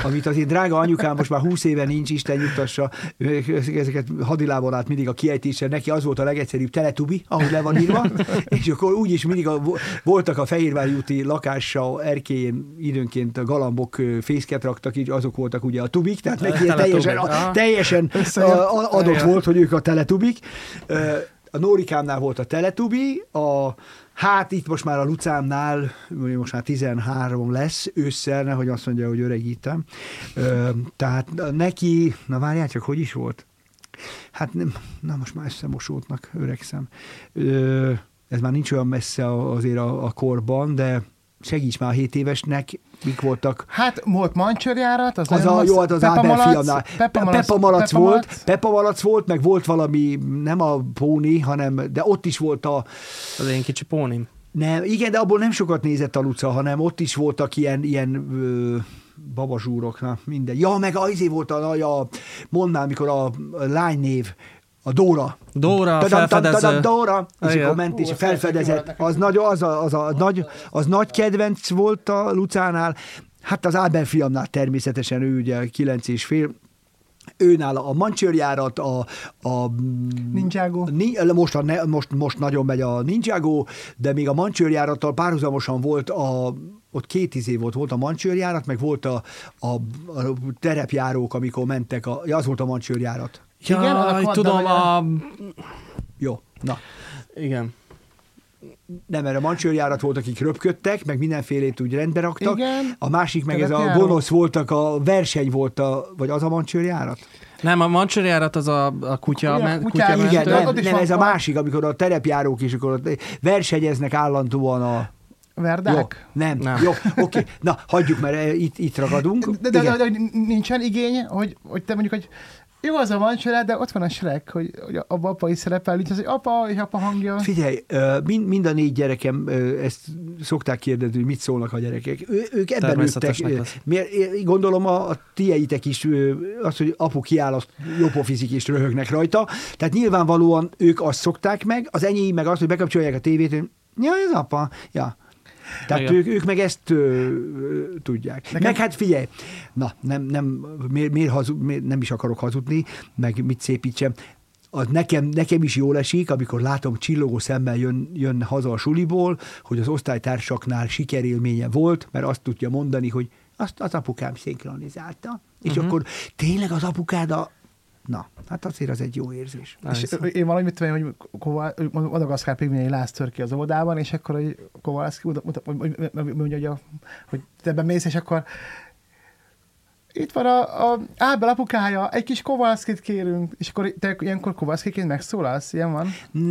Amit az én drága anyukám most már 20 éve nincs, Isten nyugtassa, ezeket hadilában át mindig a kiejtéssel, neki az volt a legegyszerűbb teletubi, ahogy le van írva, és akkor úgyis mindig a, voltak a Fehérvári úti lakása erkélyén időnként a galambok fészket raktak, így azok voltak ugye a tubik, tehát neki teljesen, Aha. teljesen a- a- adott volt, hogy ők a teletubik. A Nórikámnál volt a teletubi, a Hát itt most már a Lucámnál, most már 13 lesz ősszel, nehogy azt mondja, hogy öregítem. Ö, tehát neki, na várjál csak, hogy is volt? Hát nem, na most már összemosódnak, öregszem. Ö, ez már nincs olyan messze azért a, a korban, de segíts már 7 évesnek, mik voltak Hát volt mancsörjárat, az, az a, jó, hát az Peppa Ábel Malac, fiamnál. Peppa Malac, volt, Malac. Peppa Malac volt, meg volt valami, nem a póni, hanem, de ott is volt a, Az én kicsi pónim. nem, igen, de abból nem sokat nézett a Luca, hanem ott is voltak ilyen, ilyen ö, babazsúrok, na minden. Ja, meg az izé volt a, a, a mondnál, mikor a, a lánynév, a Dóra. Dóra, Tadam, tadam, felfedező. tadam, Dóra, és Igen. akkor ment és felfedezett. Az nagy, az, a, az, a, nagy, az nagy kedvenc volt a Lucánál. Hát az Ábel fiamnál természetesen ő ugye kilenc és fél, őnál a mancsőrjárat, a, a Ninjago. Ni, most, a, ne- most, most nagyon megy a Ninjago, de még a mancsőrjárattal párhuzamosan volt a ott két izé volt, volt a mancsőrjárat, meg volt a, a, a terepjárók, amikor mentek, a, ja, az volt a mancsőrjárat. Igen, az a tudom, a... Jó, na. Igen. Nem, mert a mancsőrjárat volt, akik röpködtek, meg mindenfélét úgy rendbe raktak. Igen. A másik meg ez a gonosz voltak, a verseny volt, a, vagy az a mancsőrjárat? Nem, a mancsőrjárat az a, a kutya, Ugye, men, kutyák, kutya Igen, nem, nem ez a másik, amikor a terepjárók is, akkor versenyeznek állandóan a... Verdák? Jó, nem, Nem. jó, oké. Na, hagyjuk, mert eh, itt, itt ragadunk. De, de, de, Igen. de, de nincsen igény, hogy, hogy te mondjuk, hogy jó az a mancsörát, de ott van a Shrek, hogy, hogy abban apa is szerepel, nincs az, hogy apa és apa hangja. Figyelj, mind, mind a négy gyerekem ezt szokták kérdezni, hogy mit szólnak a gyerekek. Ő, ők ebben nőttek. Miért, gondolom a, a tieitek is az, hogy apu kiáll, azt jópofizik és röhögnek rajta. Tehát nyilvánvalóan ők azt szokták meg, az enyém meg az, hogy bekapcsolják a tévét, hogy ja, ez apa, ja. Tehát Igen. ők, ők meg ezt ö, tudják. Nekem... Meg hát figyelj, na, nem, nem, miért, miért, hazud, miért nem is akarok hazudni, meg mit szépítsem. az nekem, nekem is jól esik, amikor látom csillogó szemmel jön, jön haza a suliból, hogy az osztálytársaknál sikerélménye volt, mert azt tudja mondani, hogy azt az apukám szinkronizálta. És Mhm. akkor tényleg az apukád a... Na, hát azért az egy jó érzés. És én valahogy mit tudom, én, hogy Madagaszkár pingvinjei láz tör ki az óvodában, és akkor hogy Kovalszki mutat- hogy- hogy- hogy- mondja, hogy, hogy te ebben mész, és akkor itt van a, a Ábel apukája, egy kis Kovalszkit kérünk, és akkor te ilyenkor Kovalszkiként megszólalsz, ilyen van?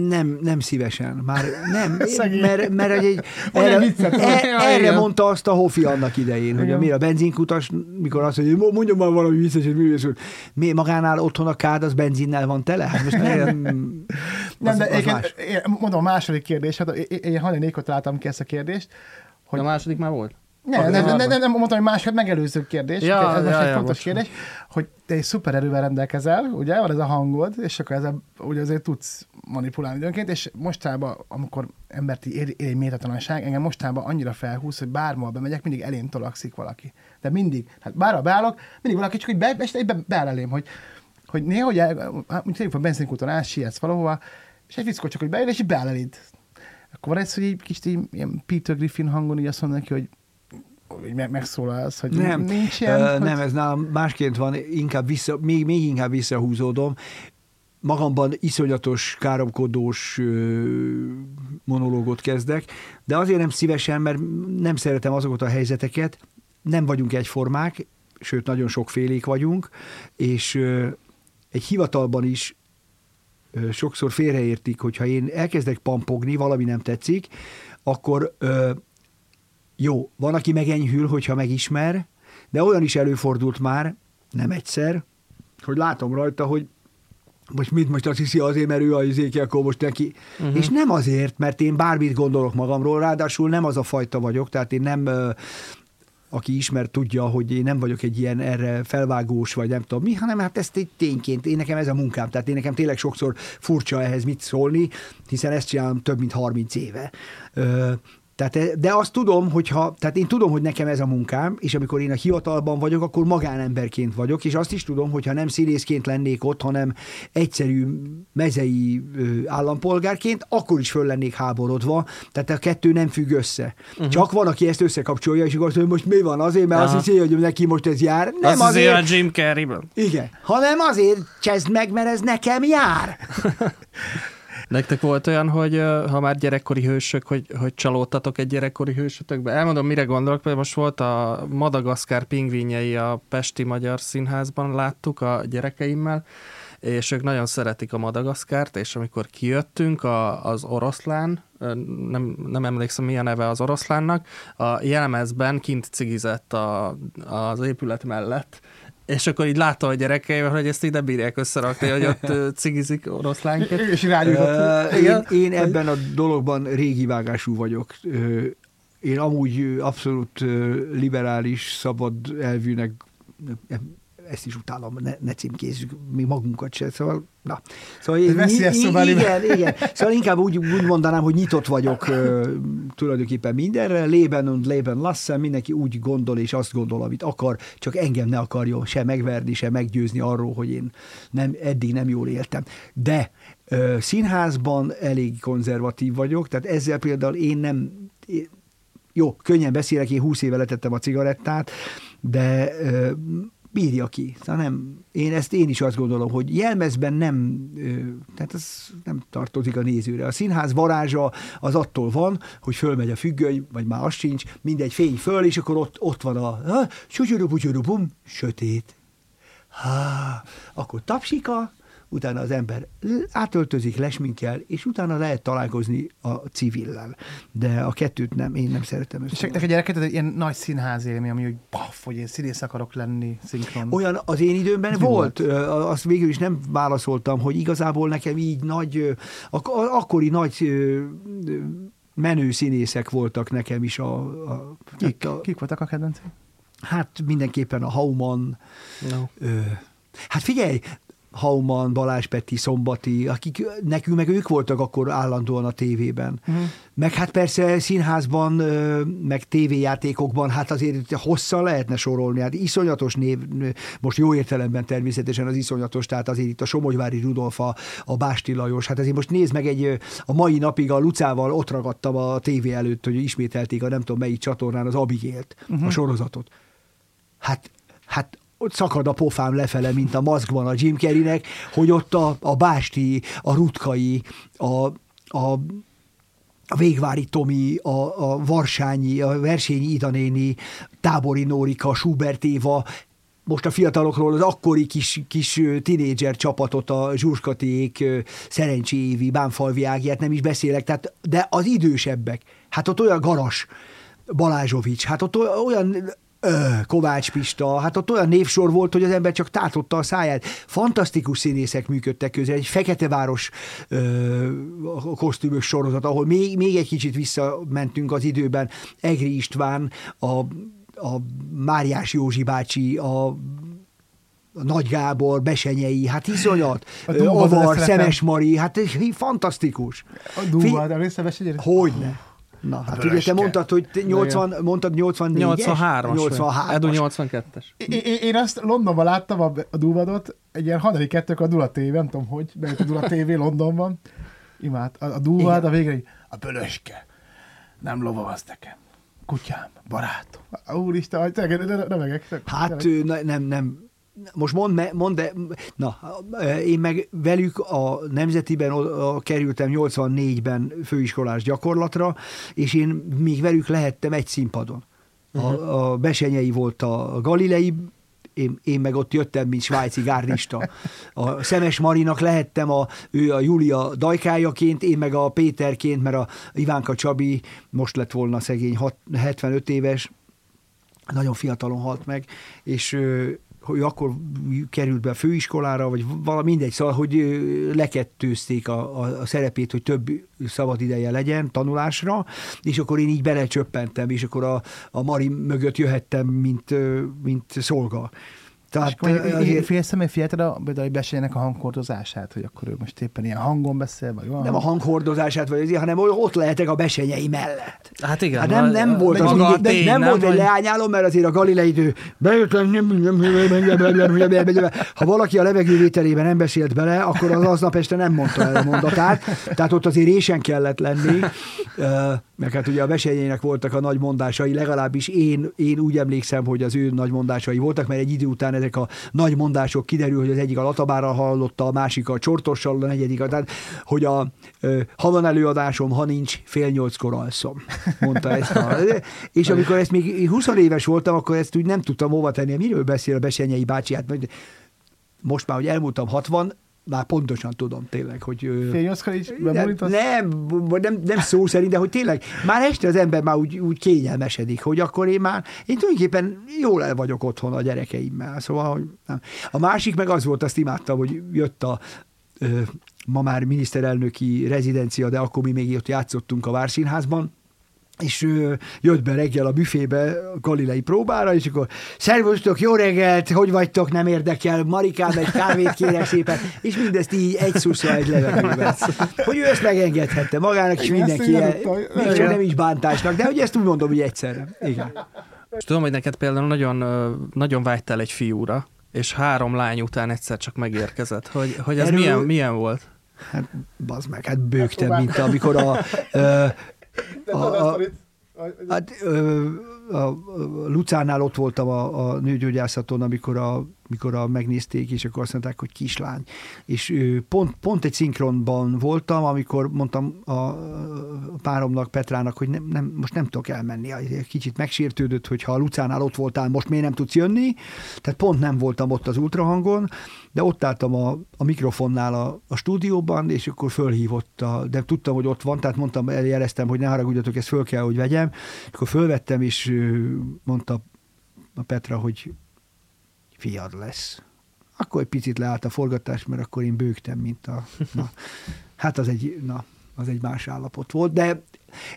Nem, nem szívesen. Már nem, mert, mert egy, Olyan erre, viccet e, erre mondta azt a Hofi annak idején, hogy Igen. a, miért a benzinkutas, mikor azt mondja, hogy mondja már valami vicces, hogy művész. Mi magánál otthon a kád, az benzinnel van tele? Hát most nem, Nem, az- de az egyébként, más. én mondom, a második kérdés, hát én- én hajnalékot találtam ki ezt a kérdést, Hogy a második már volt? Nem, nem, nem, nem, nem, mondtam, hogy másod megelőző kérdés. Ja, ez most ja, egy ja, fontos bocsánat. kérdés, hogy te egy szuper erővel rendelkezel, ugye, van ez a hangod, és akkor ezzel ugye azért tudsz manipulálni időnként, és mostában, amikor embert így ér, ér egy méltatlanság, engem mostában annyira felhúz, hogy bármol bemegyek, mindig elém tolakszik valaki. De mindig, hát bárra beállok, mindig valaki csak hogy be, és be, beáll elém, hogy, hogy néha, hogy tényleg a benzinkúton átsietsz valahova, és egy fickó csak, hogy beáll, és így beáll eléd. Akkor van ez, hogy egy kicsit így, ilyen Peter Griffin hangon így azt mondja neki, hogy hogy meg, megszólalsz, hogy Nem, nincs ilyen, Ö, nem, ez nálam másként van, inkább vissza, még, még inkább visszahúzódom. Magamban iszonyatos, káromkodós monológot kezdek, de azért nem szívesen, mert nem szeretem azokat a helyzeteket, nem vagyunk egyformák, sőt, nagyon sokfélék vagyunk, és ö, egy hivatalban is ö, sokszor félreértik, hogyha én elkezdek pampogni, valami nem tetszik, akkor ö, jó, van, aki megenyhül, hogyha megismer, de olyan is előfordult már, nem egyszer, hogy látom rajta, hogy most mit most azt hiszi azért, mert ő a izéki, akkor most neki. Uh-huh. És nem azért, mert én bármit gondolok magamról, ráadásul nem az a fajta vagyok, tehát én nem, aki ismer, tudja, hogy én nem vagyok egy ilyen erre felvágós, vagy nem tudom mi, hanem hát ezt egy tényként, én nekem ez a munkám, tehát én nekem tényleg sokszor furcsa ehhez mit szólni, hiszen ezt csinálom több mint 30 éve. Tehát, de azt tudom, hogyha, tehát én tudom, hogy nekem ez a munkám, és amikor én a hivatalban vagyok, akkor magánemberként vagyok, és azt is tudom, hogyha nem színészként lennék ott, hanem egyszerű mezei állampolgárként, akkor is föl lennék háborodva, tehát a kettő nem függ össze. Uh-huh. Csak van, aki ezt összekapcsolja, és akkor azt mondja, hogy most mi van azért, mert Aha. azt hiszi, hogy neki most ez jár. Nem az azért, azért a Jim Carrey-ben. igen, hanem azért csezd meg, mert ez nekem jár. Nektek volt olyan, hogy ha már gyerekkori hősök, hogy, hogy csalódtatok egy gyerekkori hősötökbe? Elmondom, mire gondolok, mert most volt a Madagaszkár pingvinjei a Pesti Magyar Színházban, láttuk a gyerekeimmel, és ők nagyon szeretik a Madagaszkárt, és amikor kijöttünk a, az oroszlán, nem, nem emlékszem, mi a neve az oroszlánnak, a jelmezben kint cigizett a, az épület mellett, és akkor így látta a gyerekeivel, hogy ezt ide bírják összerakni, hogy ott cigizik oroszlánként. Ő is rágyújtott. Ö, én, én ebben a dologban régi vágású vagyok. Én amúgy abszolút liberális, szabad elvűnek, ezt is utálom, ne, ne címkézzük mi magunkat se, szóval, na. Szóval Ez veszélyes szóval, igen, igen. Szóval inkább úgy, úgy mondanám, hogy nyitott vagyok ö, tulajdonképpen mindenre, lében und lében lassen, mindenki úgy gondol és azt gondol, amit akar, csak engem ne akarjon se megverni, se meggyőzni arról, hogy én nem, eddig nem jól éltem. De ö, színházban elég konzervatív vagyok, tehát ezzel például én nem, én, jó, könnyen beszélek, én 20 éve letettem a cigarettát, de ö, bírja ki. Szóval nem, én ezt én is azt gondolom, hogy jelmezben nem, tehát ez nem tartozik a nézőre. A színház varázsa az attól van, hogy fölmegy a függöny, vagy már az sincs, mindegy fény föl, és akkor ott, ott van a sutyuru bum sötét. Há, akkor tapsika, utána az ember átöltözik, lesminkel, és utána lehet találkozni a civillel. De a kettőt nem, én nem szeretem És össze. neked gyereket, ez egy ilyen nagy színház élmény, ami hogy baff, hogy én színész akarok lenni, szinkron. Olyan az én időmben Ez volt, volt, azt végül is nem válaszoltam, hogy igazából nekem így nagy, ak- akkori nagy menő színészek voltak nekem is a, a, Kik, a kik voltak a kedvencek? hát mindenképpen a Hauman, No. Ö, hát figyelj, Hauman, Balázs Peti, Szombati, akik nekünk meg ők voltak akkor állandóan a tévében. Uh-huh. Meg hát persze színházban, meg tévéjátékokban, hát azért hosszan lehetne sorolni. Hát iszonyatos név, most jó értelemben természetesen az iszonyatos, tehát azért itt a Somogyvári Rudolf, a, a Básti Lajos, hát azért most nézd meg egy, a mai napig a Lucával ott ragadtam a tévé előtt, hogy ismételték a nem tudom melyik csatornán az Abigélt, uh-huh. a sorozatot. Hát, hát ott szakad a pofám lefele, mint a maszkban a Jim Carreynek, hogy ott a, a Básti, a Rutkai, a, a a Végvári Tomi, a, a Varsányi, a Versényi Idanéni, Tábori Nórika, Schubert Éva, most a fiatalokról az akkori kis, kis tinédzser csapatot, a Zsurskatiék, Szerencsi Évi, Bánfalvi Ágiát nem is beszélek, tehát, de az idősebbek, hát ott olyan Garas, Balázsovics, hát ott olyan Kovács Pista, hát ott olyan névsor volt, hogy az ember csak tátotta a száját. Fantasztikus színészek működtek közé, egy Fekete Város ö, kosztümös sorozat, ahol még, még egy kicsit visszamentünk az időben. Egri István, a, a Máriás Józsi bácsi, a Nagy Gábor, Besenyei, hát iszonyat, Avar, Szemes Mari, hát fantasztikus. A Dúvad, emlékszel Besenyei? Hogyne. Na, hát ugye te mondtad, hogy 80, mondtad 84-es? 83-as. 83 Edu 82-es. Én, én azt Londonban láttam a, a Dúvadot, egy ilyen harmadik kettők a Dula TV, nem tudom hogy, de a Dula TV Londonban. Imád. A, a Dúvad, a végre a bölöske. Nem lovavaz nekem. Kutyám, barátom. Úristen, remegek. Hát nem, nem, most mondd, mondd de, na, én meg velük a Nemzetiben a, a, kerültem 84-ben főiskolás gyakorlatra, és én még velük lehettem egy színpadon. A, uh-huh. a Besenyei volt a Galilei, én, én meg ott jöttem, mint svájci gárdista. A Szemes Marinak lehettem a, ő a Júlia dajkájaként, én meg a Péterként, mert a Ivánka Csabi most lett volna szegény 75 éves, nagyon fiatalon halt meg, és hogy akkor került be a főiskolára, vagy valami mindegy, szóval, hogy lekettőzték a, a, a szerepét, hogy több szabad ideje legyen tanulásra, és akkor én így belecsöppentem, és akkor a, a Mari mögött jöhettem, mint, mint szolga. Tehát azért... Félszem, hogy figyelted a, a beszélnek a hanghordozását, hogy akkor ő most éppen ilyen hangon beszél, vagy van? Nem a hanghordozását, vagy azért, hanem ott lehetek a besenyei mellett. Hát igen. Hát nem, nem volt, az mindig, tény, nem, nem volt egy leányálom, mert azért a Galilei idő ha valaki a levegővételében nem beszélt bele, akkor az aznap este nem mondta el a mondatát, tehát ott azért résen kellett lenni, meg hát ugye a besenyének voltak a nagy mondásai, legalábbis én, én úgy emlékszem, hogy az ő nagy mondásai voltak, mert egy idő után ezek a nagy mondások kiderül, hogy az egyik a latabára hallotta, a másik a csortossal, a negyedik, a, tehát, hogy a, ha van előadásom, ha nincs, fél nyolckor alszom, mondta ezt. A, és amikor ezt még 20 éves voltam, akkor ezt úgy nem tudtam hova tenni, miről beszél a Besenyei bácsi, hát most már, hogy elmúltam 60, már pontosan tudom tényleg, hogy... Fényoszkal is nem, nem, nem, nem szó szerint, de hogy tényleg már este az ember már úgy, úgy kényelmesedik, hogy akkor én már, én tulajdonképpen jól el vagyok otthon a gyerekeimmel, szóval, hogy nem. A másik meg az volt, azt imádtam, hogy jött a ma már miniszterelnöki rezidencia, de akkor mi még ott játszottunk a Várszínházban, és ő jött be reggel a büfébe a galilei próbára, és akkor szervusztok, jó reggelt, hogy vagytok, nem érdekel, Marikám, egy kávét kérek szépen, és mindezt így egy szuszra egy levegőben. Hogy ő ezt megengedhette magának, és mindenki, még csak nem is bántásnak, de hogy ezt úgy mondom, hogy egyszerre. Igen. És tudom, hogy neked például nagyon, nagyon vágytál egy fiúra, és három lány után egyszer csak megérkezett. Hogy, hogy ez Erről... milyen, milyen volt? Hát, bazd meg, hát bőgtem, mint amikor a, a a, a, Hát, ö, a, a Lucánál ott voltam a, a nőgyógyászaton, amikor a mikor a megnézték, és akkor azt mondták, hogy kislány. És pont, pont egy szinkronban voltam, amikor mondtam a páromnak, Petrának, hogy nem, nem, most nem tudok elmenni. Kicsit megsértődött, hogy ha a Lucánál ott voltál, most miért nem tudsz jönni. Tehát pont nem voltam ott az ultrahangon, de ott álltam a, a mikrofonnál a, a stúdióban, és akkor fölhívott, a, de tudtam, hogy ott van, tehát mondtam, eljeleztem, hogy ne haragudjatok, ezt föl kell, hogy vegyem. Akkor fölvettem, és mondta a Petra, hogy fiad lesz. Akkor egy picit leállt a forgatás, mert akkor én bőgtem, mint a... Na, hát az egy... Na, az egy más állapot volt, de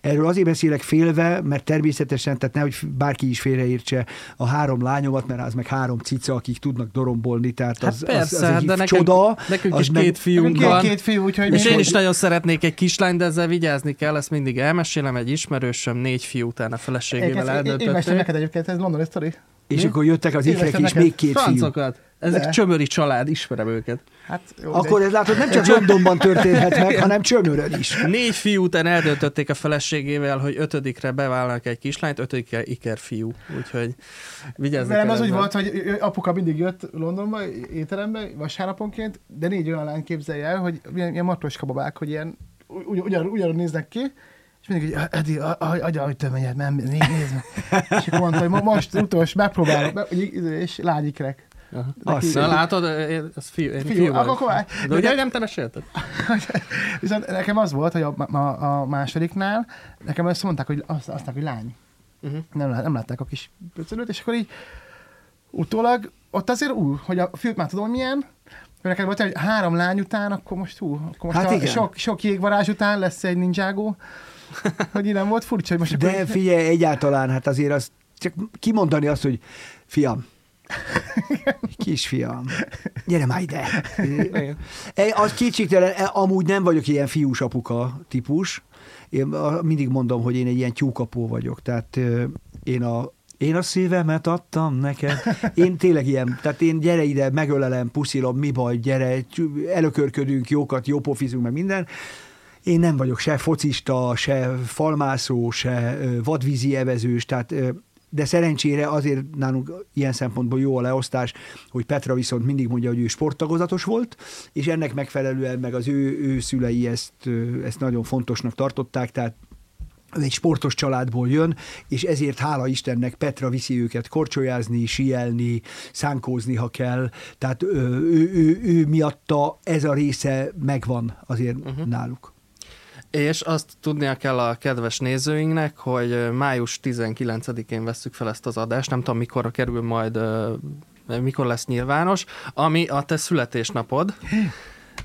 Erről azért beszélek félve, mert természetesen, tehát nehogy bárki is félreértse a három lányomat, mert az meg három cica, akik tudnak dorombolni, tehát az, hát persze, az, az egy de nekünk, csoda. nekünk az is meg, két fiunk van. két, két fiú, úgyhogy És mi- én is nagyon szeretnék egy kislány, de ezzel vigyázni kell, ezt mindig elmesélem, egy ismerősöm négy fiú után a Én, feleségével én, én eldöntötték. neked egyébként, ez londoni sztori. És Mi? akkor jöttek az is, neked még két fiú. Francokat. Ezek De. csömöri család, ismerem őket. Hát, jó, Akkor de- ez látod, nem csak Londonban történhet meg, hanem Csömörön is. Négy fiú után eldöntötték a feleségével, hogy ötödikre bevállalnak egy kislányt, ötödikre iker fiú. Úgyhogy Velem kell az úgy volt, hogy apuka mindig jött Londonba, étterembe, vasárnaponként, de négy olyan lány képzelje el, hogy ilyen, ilyen matroska babák, hogy ilyen ugy, ugyan, ugyanúgy néznek ki, és mindig így, Edi, adja, hogy nem, né- nézd meg. És akkor mondta, hogy mo- most utolsó, megpróbálom, és lányikrek. Aha. Azt látod, ez fiú, én Fiú, fiú, akkor- vagyok. akkor- De ugye nem te mesélted? Viszont nekem az volt, hogy a, a, a másodiknál, nekem azt mondták, hogy azt, azt hogy lány. Uh-huh. nem, nem látták a kis pöcölőt, és akkor így utólag ott azért ú, hogy a fiút már tudom, milyen, hogy neked volt, hogy három lány után, akkor most hú, akkor most Hát hát a igen. sok, sok jégvarázs után lesz egy ninjágó, hogy így nem volt furcsa, hogy most De akkor... figyelj, egyáltalán, hát azért az, csak kimondani azt, hogy fiam, kisfiam, gyere már ide. E, Az kétségtelen, e, amúgy nem vagyok ilyen fiús apuka típus. Én mindig mondom, hogy én egy ilyen tyúkapó vagyok. Tehát én a, én a szívemet adtam neked. Én tényleg ilyen, tehát én gyere ide, megölelem, puszilom, mi baj, gyere, előkörködünk, jókat, jópofizunk, meg minden. Én nem vagyok se focista, se falmászó, se vadvízi evezős, tehát de szerencsére azért nálunk ilyen szempontból jó a leosztás, hogy Petra viszont mindig mondja, hogy ő sporttagozatos volt, és ennek megfelelően meg az ő, ő szülei ezt, ezt nagyon fontosnak tartották, tehát ő egy sportos családból jön, és ezért hála Istennek Petra viszi őket korcsolyázni, sielni, szánkózni, ha kell. Tehát ő, ő, ő, ő miatta ez a része megvan azért uh-huh. náluk. És azt tudnia kell a kedves nézőinknek, hogy május 19-én vesszük fel ezt az adást, nem tudom mikor kerül majd, mikor lesz nyilvános, ami a te születésnapod.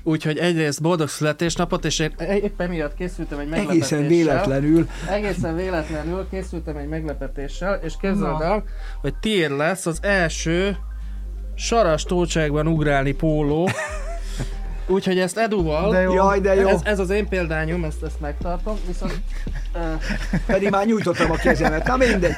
Úgyhogy egyrészt boldog születésnapot, és én éppen miatt készültem egy meglepetéssel. Egészen véletlenül. Egészen véletlenül készültem egy meglepetéssel, és képzeld el, hogy tiéd lesz az első saras tócságban ugrálni póló. Úgyhogy ezt Eduval, De jó. Jaj, de jó. ez, ez az én példányom, ezt, ezt megtartom, viszont uh, Pedig már nyújtottam a kezemet. Na mindegy.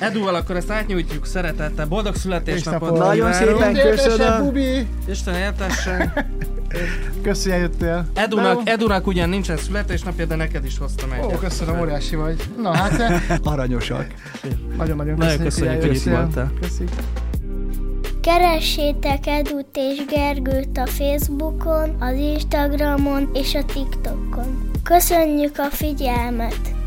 Eduval akkor ezt átnyújtjuk szeretettel. Boldog születésnapot! Nagyon szépen köszönöm. Bubi! Isten éltessen! Köszi, eljöttél. Edunak. Edunak ugyan nincsen születésnapja, de neked is hoztam egy. Ó, köszönöm, óriási vagy. Na hát, Aranyosak. nagyon-nagyon Nagyon köszönjük, köszönjük, hogy itt voltál. Köszi. Keressétek Edut és Gergőt a Facebookon, az Instagramon és a TikTokon. Köszönjük a figyelmet!